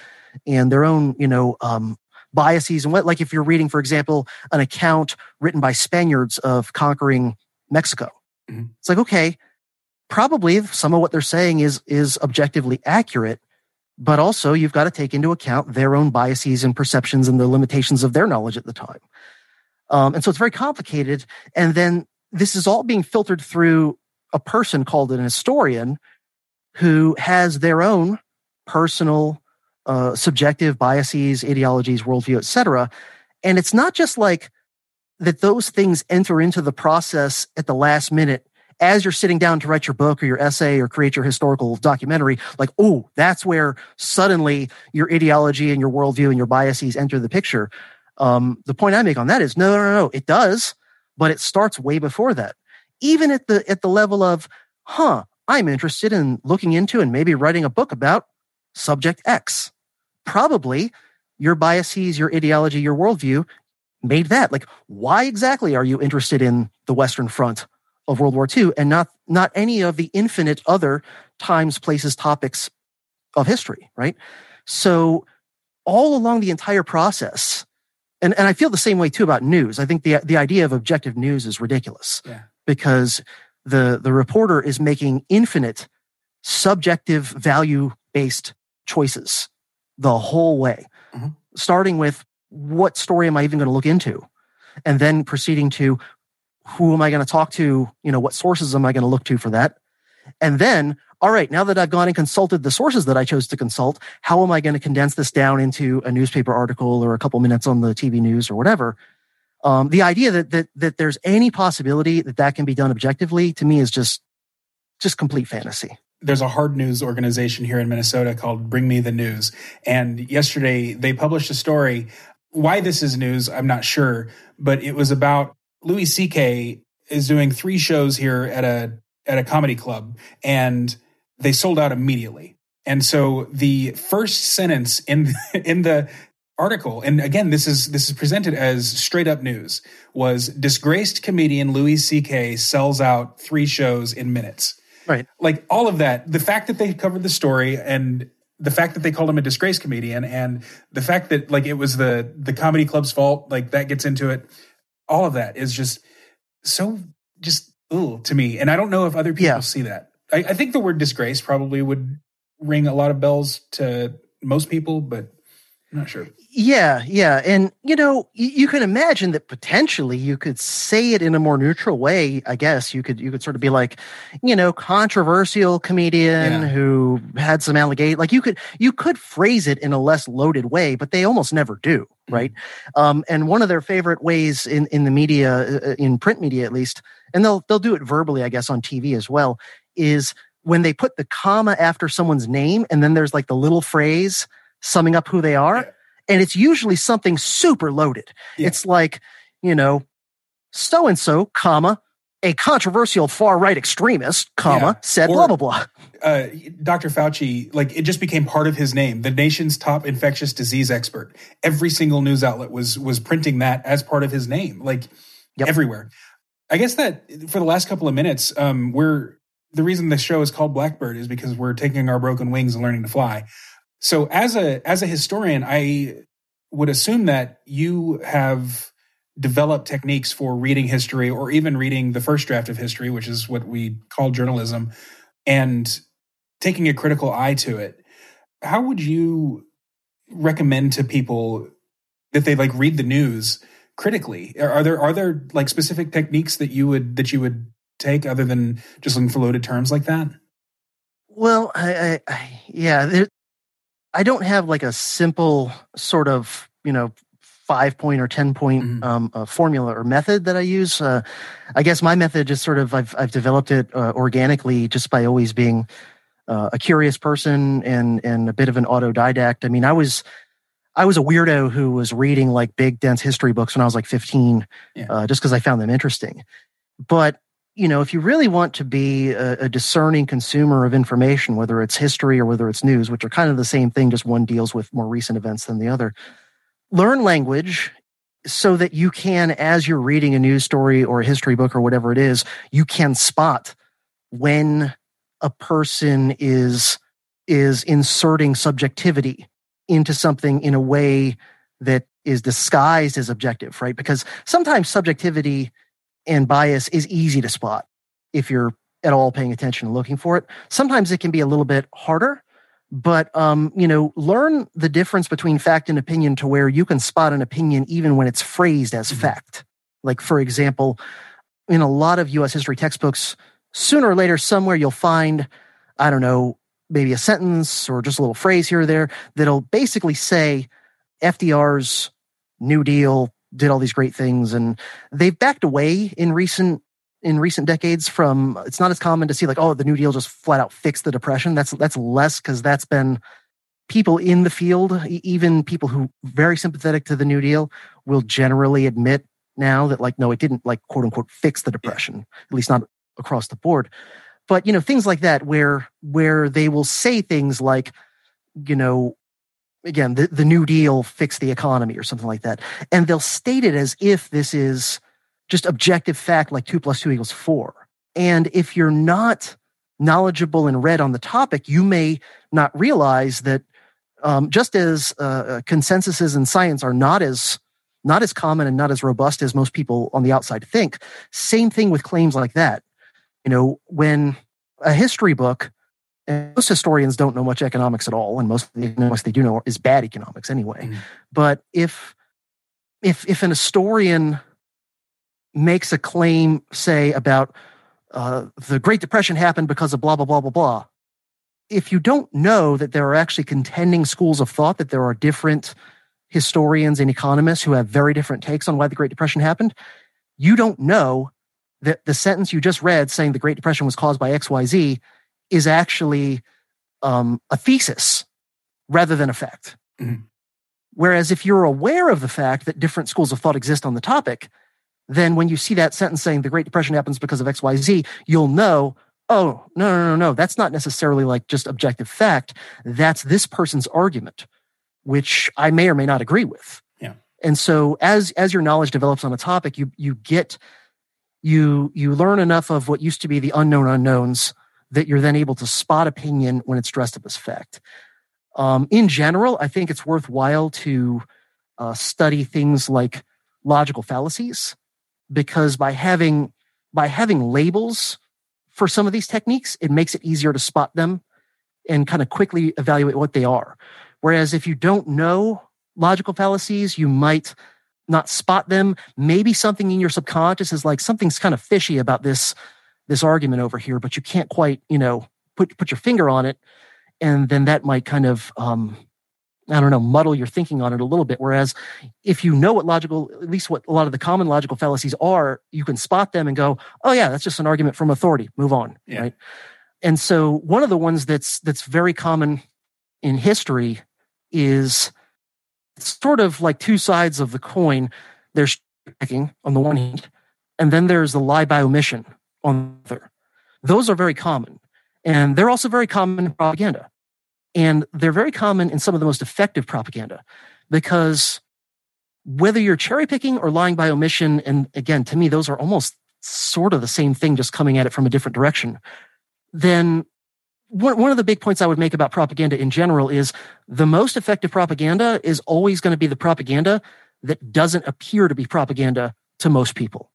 and their own, you know, um, biases and what, like if you're reading, for example, an account written by Spaniards of conquering Mexico, mm-hmm. it's like, okay, probably some of what they're saying is, is objectively accurate, but also you've got to take into account their own biases and perceptions and the limitations of their knowledge at the time. Um, and so it's very complicated. And then this is all being filtered through a person called an historian who has their own personal uh, subjective biases, ideologies, worldview, etc. And it's not just like that those things enter into the process at the last minute as you're sitting down to write your book or your essay or create your historical documentary, like, oh, that's where suddenly your ideology and your worldview and your biases enter the picture. Um, the point I make on that is no, no, no, no, it does, but it starts way before that. Even at the at the level of, huh, I'm interested in looking into and maybe writing a book about subject X. Probably your biases, your ideology, your worldview made that. Like, why exactly are you interested in the Western Front of World War II and not not any of the infinite other times, places, topics of history, right? So all along the entire process, and, and I feel the same way too about news. I think the the idea of objective news is ridiculous yeah. Because the the reporter is making infinite subjective value based choices the whole way, mm-hmm. starting with what story am I even going to look into, and then proceeding to who am I going to talk to? You know, what sources am I going to look to for that? And then all right, now that I've gone and consulted the sources that I chose to consult, how am I going to condense this down into a newspaper article or a couple minutes on the TV news or whatever? Um, the idea that, that, that there's any possibility that that can be done objectively to me is just, just complete fantasy. There's a hard news organization here in Minnesota called Bring Me the News. And yesterday they published a story. Why this is news, I'm not sure, but it was about Louis C.K. is doing three shows here at a at a comedy club and they sold out immediately. And so the first sentence in in the article, and again, this is this is presented as straight up news, was disgraced comedian Louis C.K. sells out three shows in minutes. Right. Like all of that, the fact that they covered the story and the fact that they called him a disgraced comedian and the fact that like it was the the comedy club's fault, like that gets into it. All of that is just so just ooh to me. And I don't know if other people yeah. see that. I, I think the word disgrace probably would ring a lot of bells to most people, but I'm not sure. Yeah, yeah. And, you know, you, you, can imagine that potentially you could say it in a more neutral way, I guess. You could you could sort of be like, you know, controversial comedian yeah. who had some allegation. Like you could you could phrase it in a less loaded way, but they almost never do, mm-hmm. right? Um, and one of their favorite ways in, in the media, uh, uh, in print media at least, and they'll they'll do it verbally, I guess, on TV as well, is when they put the comma after someone's name and then there's like the little phrase summing up who they are. Yeah. And it's usually something super loaded. Yeah. It's like, you know, so and so, comma, a controversial far right extremist, comma, yeah. said or, blah, blah, blah. Uh, Dr. Fauci, like it just became part of his name, the nation's top infectious disease expert. Every single news outlet was was printing that as part of his name, like yep. everywhere. I guess that for the last couple of minutes, um, we're the reason the show is called Blackbird is because we're taking our broken wings and learning to fly. So as a as a historian, I would assume that you have developed techniques for reading history or even reading the first draft of history, which is what we call journalism, and taking a critical eye to it. How would you recommend to people that they like read the news critically? Are there are there like specific techniques that you would that you would take other than just looking for loaded terms like that? Well, I, I, I yeah, there, I don't have like a simple sort of you know five point or ten point mm-hmm. um, uh, formula or method that I use. Uh, I guess my method is sort of I've I've developed it uh, organically just by always being uh, a curious person and and a bit of an autodidact. I mean, I was I was a weirdo who was reading like big dense history books when I was like 15, yeah. uh, just because I found them interesting. But you know, if you really want to be a, a, discerning consumer of information, whether it's history or whether it's news, which are kind of the same thing, just one deals with more recent events than the other, learn language so that you can, as you're reading a news story or a history book or whatever it is, you can spot when a person is is inserting subjectivity into something in a way that is disguised as objective, right? Because sometimes subjectivity and bias is easy to spot if you're at all paying attention and looking for it. Sometimes it can be a little bit harder, but um, you know, learn the difference between fact and opinion to where you can spot an opinion even when it's phrased as mm-hmm. fact. Like for example, in a lot of US history textbooks, sooner or later somewhere you'll find I don't know, maybe a sentence or just a little phrase here or there that'll basically say FDR's New Deal did all these great things and they've backed away in recent in recent decades from it's not as common to see like oh the new deal just flat out fixed the depression. That's that's less cuz that's been people in the field even people who very sympathetic to the new deal will generally admit now that like no it didn't like quote unquote fix the depression at least not across the board. But you know things like that where where they will say things like you know again the, the new deal fixed the economy or something like that. And they'll state it as if this is just objective fact like two plus two equals four. And if you're not knowledgeable and read on the topic you may not realize that um, just as uh, uh consensuses in science are not as not as common and not as robust as most people on the outside think same thing with claims like that. You know, when a history book, and most historians don't know much economics at all, and most of the economics they do know is bad economics anyway. Mm. But if if if an historian makes a claim, say about uh, the Great Depression happened because of blah blah blah blah blah, if you don't know that there are actually contending schools of thought, that there are different historians and economists who have very different takes on why the Great Depression happened, you don't know that the sentence you just read saying the Great Depression was caused by XYZ is actually um, a thesis rather than a fact. Mm-hmm. Whereas if you're aware of the fact that different schools of thought exist on the topic, then when you see that sentence saying the Great Depression happens because of XYZ, you'll know, oh, no, no, no, no, that's not necessarily like just objective fact. That's this person's argument, which I may or may not agree with. Yeah. And so as as your knowledge develops on a topic, you you get you you learn enough of what used to be the unknown unknowns that you're then able to spot opinion when it's dressed up as fact. Um, in general, I think it's worthwhile to uh, study things like logical fallacies because by having by having labels for some of these techniques, it makes it easier to spot them and kind of quickly evaluate what they are. Whereas if you don't know logical fallacies, you might not spot them. Maybe something in your subconscious is like something's kind of fishy about this this argument over here, but you can't quite, you know, put put your finger on it, and then that might kind of um, I don't know, muddle your thinking on it a little bit. Whereas if you know what logical, at least what a lot of the common logical fallacies are, you can spot them and go, oh yeah, that's just an argument from authority. Move on. Yeah. Right. And so one of the ones that's that's very common in history is sort of like two sides of the coin. There's checking on the one hand, and then there's the lie by omission on the other. Those are very common. And they're also very common in propaganda. And they're very common in some of the most effective propaganda because whether you're cherry picking or lying by omission, and again, to me, those are almost sort of the same thing, just coming at it from a different direction, then one, one of the big points I would make about propaganda in general is the most effective propaganda is always going to be the propaganda that doesn't appear to be propaganda to most people.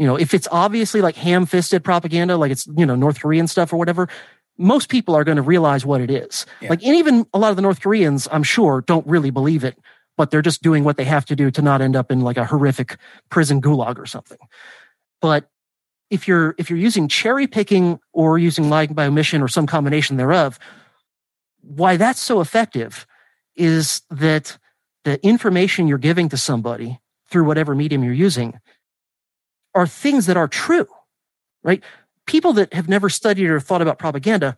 You know, if it's obviously like ham fisted propaganda, like it's, you know, North Korean stuff or whatever, most people are going to realize what it is. Yeah. Like, and even a lot of the North Koreans, I'm sure, don't really believe it, but they're just doing what they have to do to not end up in like a horrific prison gulag or something. But if you're if you're using cherry picking or using lying by omission or some combination thereof, why that's so effective is that the information you're giving to somebody through whatever medium you're using are things that are true, right? People that have never studied or thought about propaganda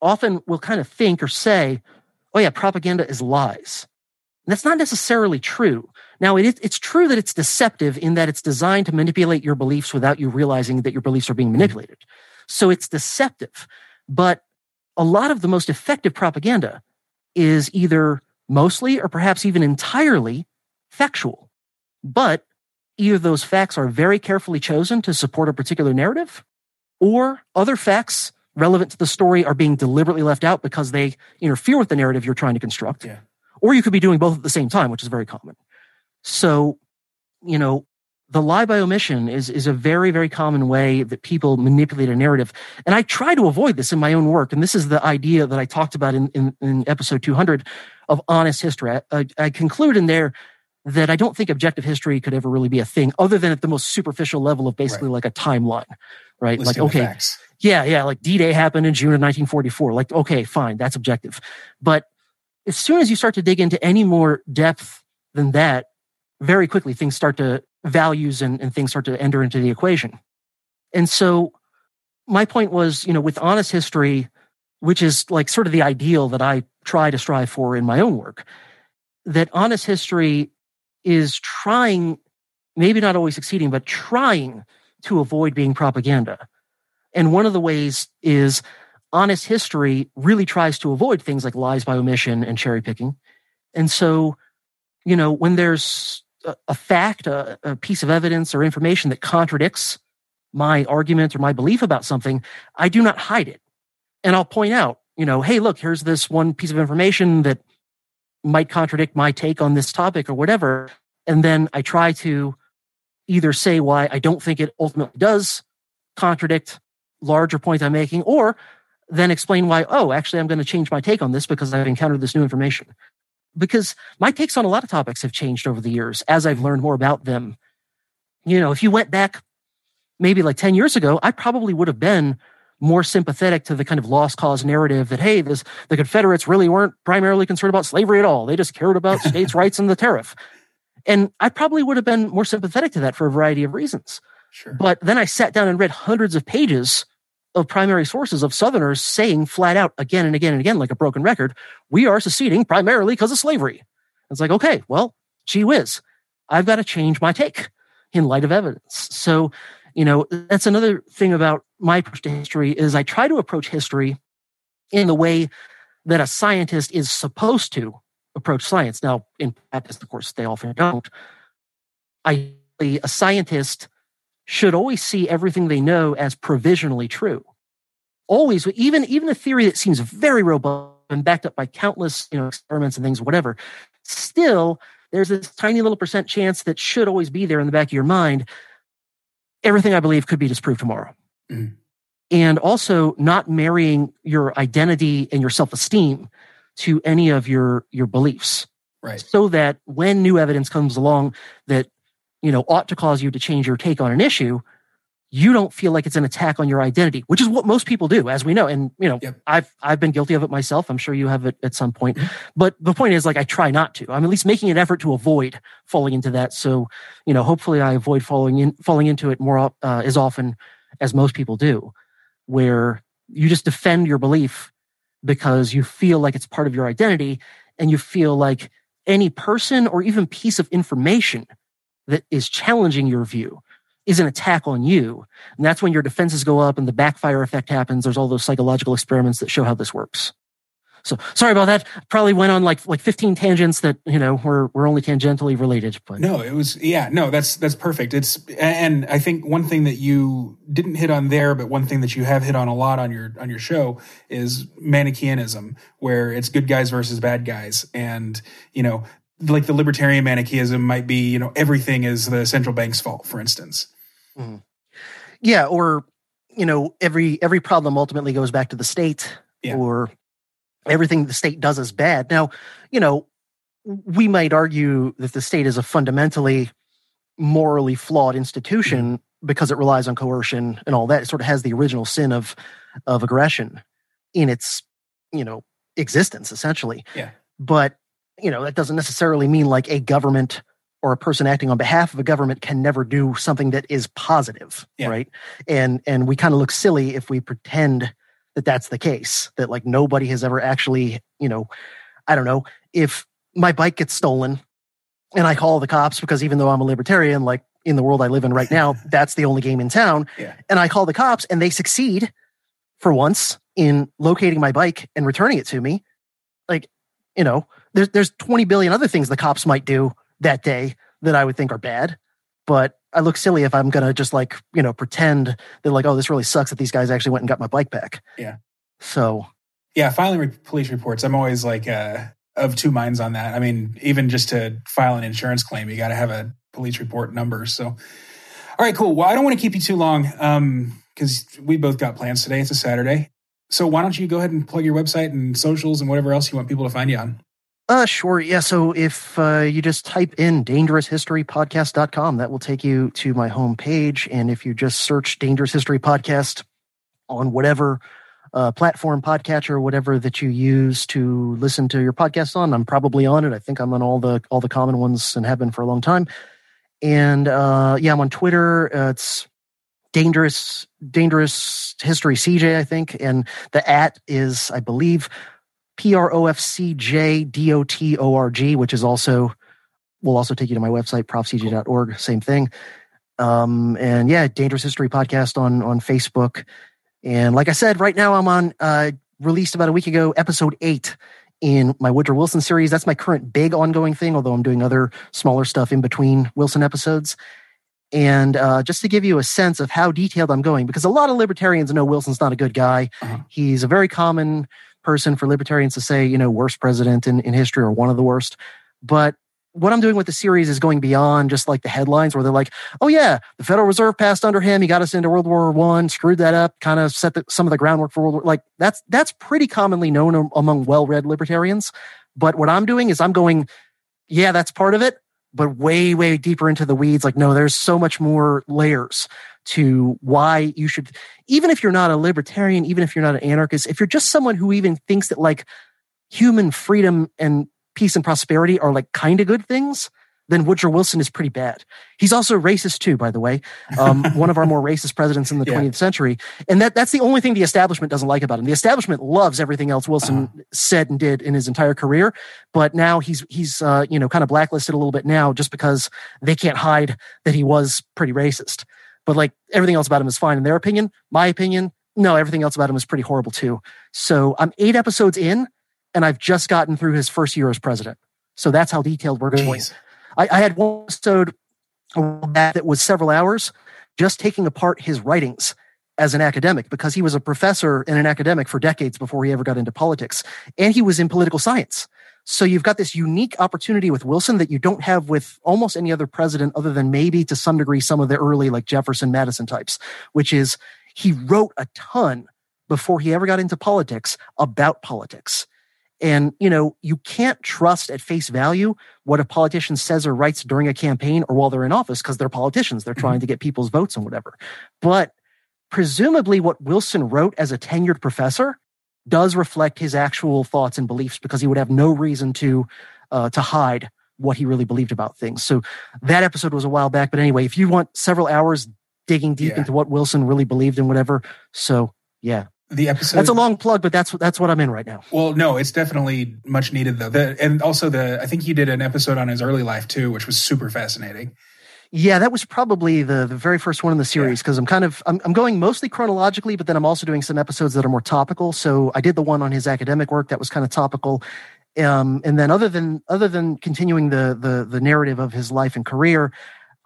often will kind of think or say, oh yeah, propaganda is lies. And that's not necessarily true. Now, it, it's true that it's deceptive in that it's designed to manipulate your beliefs without you realizing that your beliefs are being manipulated. So it's deceptive. But a lot of the most effective propaganda is either mostly or perhaps even entirely factual. But either those facts are very carefully chosen to support a particular narrative, or other facts relevant to the story are being deliberately left out because they interfere with the narrative you're trying to construct. Yeah. Or you could be doing both at the same time, which is very common. So, you know, the lie by omission is, is a very, very common way that people manipulate a narrative. And I try to avoid this in my own work. And this is the idea that I talked about in, in, in episode 200 of honest history. I, I conclude in there that I don't think objective history could ever really be a thing other than at the most superficial level of basically right. like a timeline, right? Listing like, okay, yeah, yeah, like D Day happened in June of 1944. Like, okay, fine, that's objective. But as soon as you start to dig into any more depth than that, very quickly things start to values and, and things start to enter into the equation. And so my point was, you know, with honest history, which is like sort of the ideal that I try to strive for in my own work, that honest history is trying, maybe not always succeeding, but trying to avoid being propaganda. And one of the ways is honest history really tries to avoid things like lies by omission and cherry picking. And so, you know, when there's a, a fact, a, a piece of evidence or information that contradicts my argument or my belief about something, I do not hide it. And I'll point out, you know, hey, look, here's this one piece of information that might contradict my take on this topic or whatever. And then I try to either say why I don't think it ultimately does contradict larger point I'm making, or then explain why, oh, actually, I'm going to change my take on this because I've encountered this new information. Because my takes on a lot of topics have changed over the years as I've learned more about them. You know, if you went back maybe like 10 years ago, I probably would have been more sympathetic to the kind of lost cause narrative that, hey, this, the Confederates really weren't primarily concerned about slavery at all. They just cared about states' rights and the tariff. And I probably would have been more sympathetic to that for a variety of reasons. Sure. But then I sat down and read hundreds of pages of primary sources of Southerners saying flat out again and again and again, like a broken record, we are seceding primarily because of slavery. It's like, okay, well, gee whiz, I've got to change my take in light of evidence. So, you know, that's another thing about my approach to history is I try to approach history in the way that a scientist is supposed to approach science. Now, in practice, of course, they often don't. I, a scientist should always see everything they know as provisionally true. Always, even, even a theory that seems very robust and backed up by countless you know, experiments and things, whatever, still, there's this tiny little percent chance that should always be there in the back of your mind. Everything I believe could be disproved tomorrow. Mm. And also not marrying your identity and your self-esteem to any of your, your beliefs. Right. So that when new evidence comes along that you know, ought to cause you to change your take on an issue, you don't feel like it's an attack on your identity, which is what most people do, as we know. And, you know, yep. I've, I've been guilty of it myself. I'm sure you have it at some point. Mm-hmm. But the point is like, I try not to. I'm at least making an effort to avoid falling into that. So, you know, hopefully I avoid falling in, falling into it more, uh, as often as most people do, where you just defend your belief because you feel like it's part of your identity and you feel like any person or even piece of information that is challenging your view is an attack on you. And that's when your defenses go up and the backfire effect happens. There's all those psychological experiments that show how this works. So sorry about that. Probably went on like like 15 tangents that, you know, were were only tangentially related. But No, it was yeah, no, that's that's perfect. It's and I think one thing that you didn't hit on there, but one thing that you have hit on a lot on your on your show is Manichaeanism, where it's good guys versus bad guys. And, you know, like the libertarian Manichaeism might be, you know, everything is the central bank's fault, for instance. Mm-hmm. Yeah, or you know, every every problem ultimately goes back to the state, yeah. or everything the state does is bad. Now, you know, we might argue that the state is a fundamentally morally flawed institution mm-hmm. because it relies on coercion and all that. It sort of has the original sin of of aggression in its, you know, existence essentially. Yeah. But you know, that doesn't necessarily mean like a government or a person acting on behalf of a government can never do something that is positive, yeah. right? And and we kind of look silly if we pretend that that's the case. That like nobody has ever actually, you know, I don't know, if my bike gets stolen and I call the cops because even though I'm a libertarian, like in the world I live in right now, that's the only game in town. Yeah. And I call the cops and they succeed for once in locating my bike and returning it to me. Like, you know, there's there's 20 billion other things the cops might do that day that I would think are bad. but I look silly if I'm gonna just like you know pretend that like oh this really sucks that these guys actually went and got my bike back. Yeah. So. Yeah, filing re- police reports. I'm always like uh, of two minds on that. I mean, even just to file an insurance claim, you got to have a police report number. So, all right, cool. Well, I don't want to keep you too long because um, we both got plans today. It's a Saturday. So why don't you go ahead and plug your website and socials and whatever else you want people to find you on? Uh, sure. Yeah. So if uh, you just type in dangeroushistorypodcast.com, that will take you to my homepage. And if you just search Dangerous History Podcast on whatever uh, platform, podcatcher, whatever that you use to listen to your podcast on, I'm probably on it. I think I'm on all the all the common ones and have been for a long time. And uh, yeah, I'm on Twitter. Uh, it's dangerous dangerous history CJ, I think, and the at is I believe P R O F C J D O T O R G, which is also will also take you to my website, profcj.org. Same thing. Um, and yeah, Dangerous History Podcast on on Facebook. And like I said, right now I'm on uh, released about a week ago, episode eight in my Woodrow Wilson series. That's my current big ongoing thing, although I'm doing other smaller stuff in between Wilson episodes. And uh, just to give you a sense of how detailed I'm going, because a lot of libertarians know Wilson's not a good guy. Uh-huh. He's a very common person for libertarians to say, you know, worst president in, in history or one of the worst. But what I'm doing with the series is going beyond just like the headlines where they're like, oh yeah, the Federal Reserve passed under him. He got us into World War One, screwed that up, kind of set the, some of the groundwork for World War. Like that's that's pretty commonly known among well-read libertarians. But what I'm doing is I'm going, yeah, that's part of it, but way way deeper into the weeds. Like no, there's so much more layers to why you should, even if you're not a libertarian, even if you're not an anarchist, if you're just someone who even thinks that like human freedom and peace and prosperity are like kind of good things, then Woodrow Wilson is pretty bad. He's also racist too, by the way. Um, one of our more racist presidents in the yeah. 20th century. And that, that's the only thing the establishment doesn't like about him. The establishment loves everything else Wilson uh-huh. said and did in his entire career. But now he's, he's, uh, you know, kind of blacklisted a little bit now just because they can't hide that he was pretty racist but like everything else about him is fine in their opinion. My opinion, no, everything else about him is pretty horrible too. So I'm eight episodes in, and I've just gotten through his first year as president. So that's how detailed we're going. I, I, had one episode that was several hours just taking apart his writings as an academic because he was a professor and an academic for decades before he ever got into politics. And he was in political science. So you've got this unique opportunity with Wilson that you don't have with almost any other president other than maybe to some degree some of the early like Jefferson, Madison types, which is he wrote a ton before he ever got into politics about politics. And, you know, you can't trust at face value what a politician says or writes during a campaign or while they're in office because they're politicians. They're trying mm-hmm. to get people's votes and whatever. But presumably what Wilson wrote as a tenured professor does reflect his actual thoughts and beliefs because he would have no reason to uh, to hide what he really believed about things. So that episode was a while back, but anyway, if you want several hours digging deep yeah. into what Wilson really believed in whatever, so yeah. The episode That's a long plug, but that's that's what I'm in right now. Well, no, it's definitely much needed though. The, and also the I think you did an episode on his early life too, which was super fascinating. Yeah, that was probably the the very first one in the series because yeah. I'm kind of I'm, I'm going mostly chronologically, but then I'm also doing some episodes that are more topical. So I did the one on his academic work that was kind of topical, um, and then other than other than continuing the the the narrative of his life and career,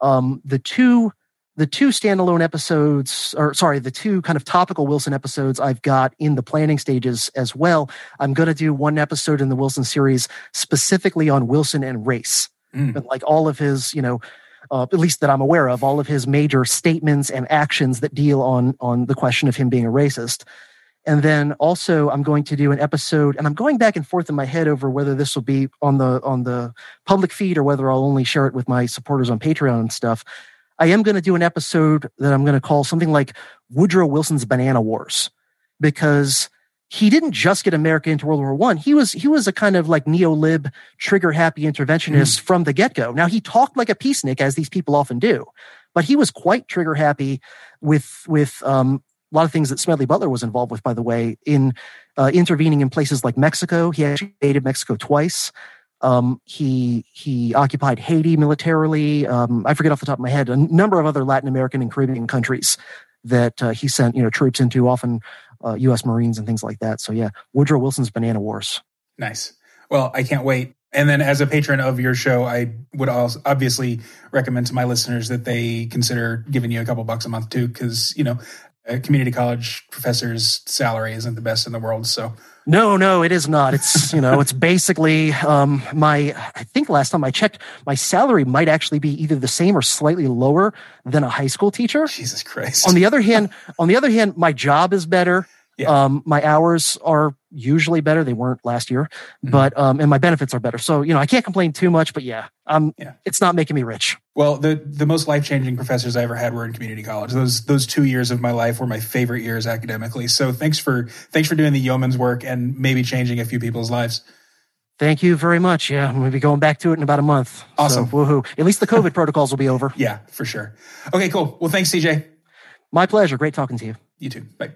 um, the two the two standalone episodes, or sorry, the two kind of topical Wilson episodes I've got in the planning stages as well. I'm going to do one episode in the Wilson series specifically on Wilson and race. Mm. And like all of his, you know, uh, at least that I'm aware of, all of his major statements and actions that deal on on the question of him being a racist. And then also I'm going to do an episode, and I'm going back and forth in my head over whether this will be on the on the public feed or whether I'll only share it with my supporters on Patreon and stuff. I am going to do an episode that I'm going to call something like Woodrow Wilson's Banana Wars, because he didn't just get America into World War One. He was he was a kind of like neo-lib, trigger-happy interventionist mm. from the get-go. Now he talked like a peacenik, as these people often do, but he was quite trigger-happy with with um, a lot of things that Smedley Butler was involved with. By the way, in uh, intervening in places like Mexico, he actually invaded Mexico twice. Um, he he occupied Haiti militarily. Um, I forget off the top of my head a number of other Latin American and Caribbean countries that uh, he sent you know troops into, often uh, U.S. Marines and things like that. So yeah, Woodrow Wilson's Banana Wars. Nice. Well, I can't wait. And then, as a patron of your show, I would also obviously recommend to my listeners that they consider giving you a couple bucks a month too, because you know, a community college professor's salary isn't the best in the world. So no, no, it is not. It's you know, it's basically um, my. I think last time I checked, my salary might actually be either the same or slightly lower than a high school teacher. Jesus Christ. On the other hand, on the other hand, my job is better. Yeah. Um, my hours are usually better. They weren't last year, Mhm. but um, and my benefits are better. So you know, I can't complain too much. But yeah, um, Yeah. it's not making me rich. Well, the the most life changing professors I ever had were in community college. Those those two years of my life were my favorite years academically. So thanks for thanks for doing the yeoman's work and maybe changing a few people's lives. Thank you very much. Yeah, I'm gonna be going back to it in about a month. Awesome. So, woohoo! At least the COVID protocols will be over. Yeah, for sure. Okay, cool. Well, thanks, CJ. My pleasure. Great talking to you. You too. Bye.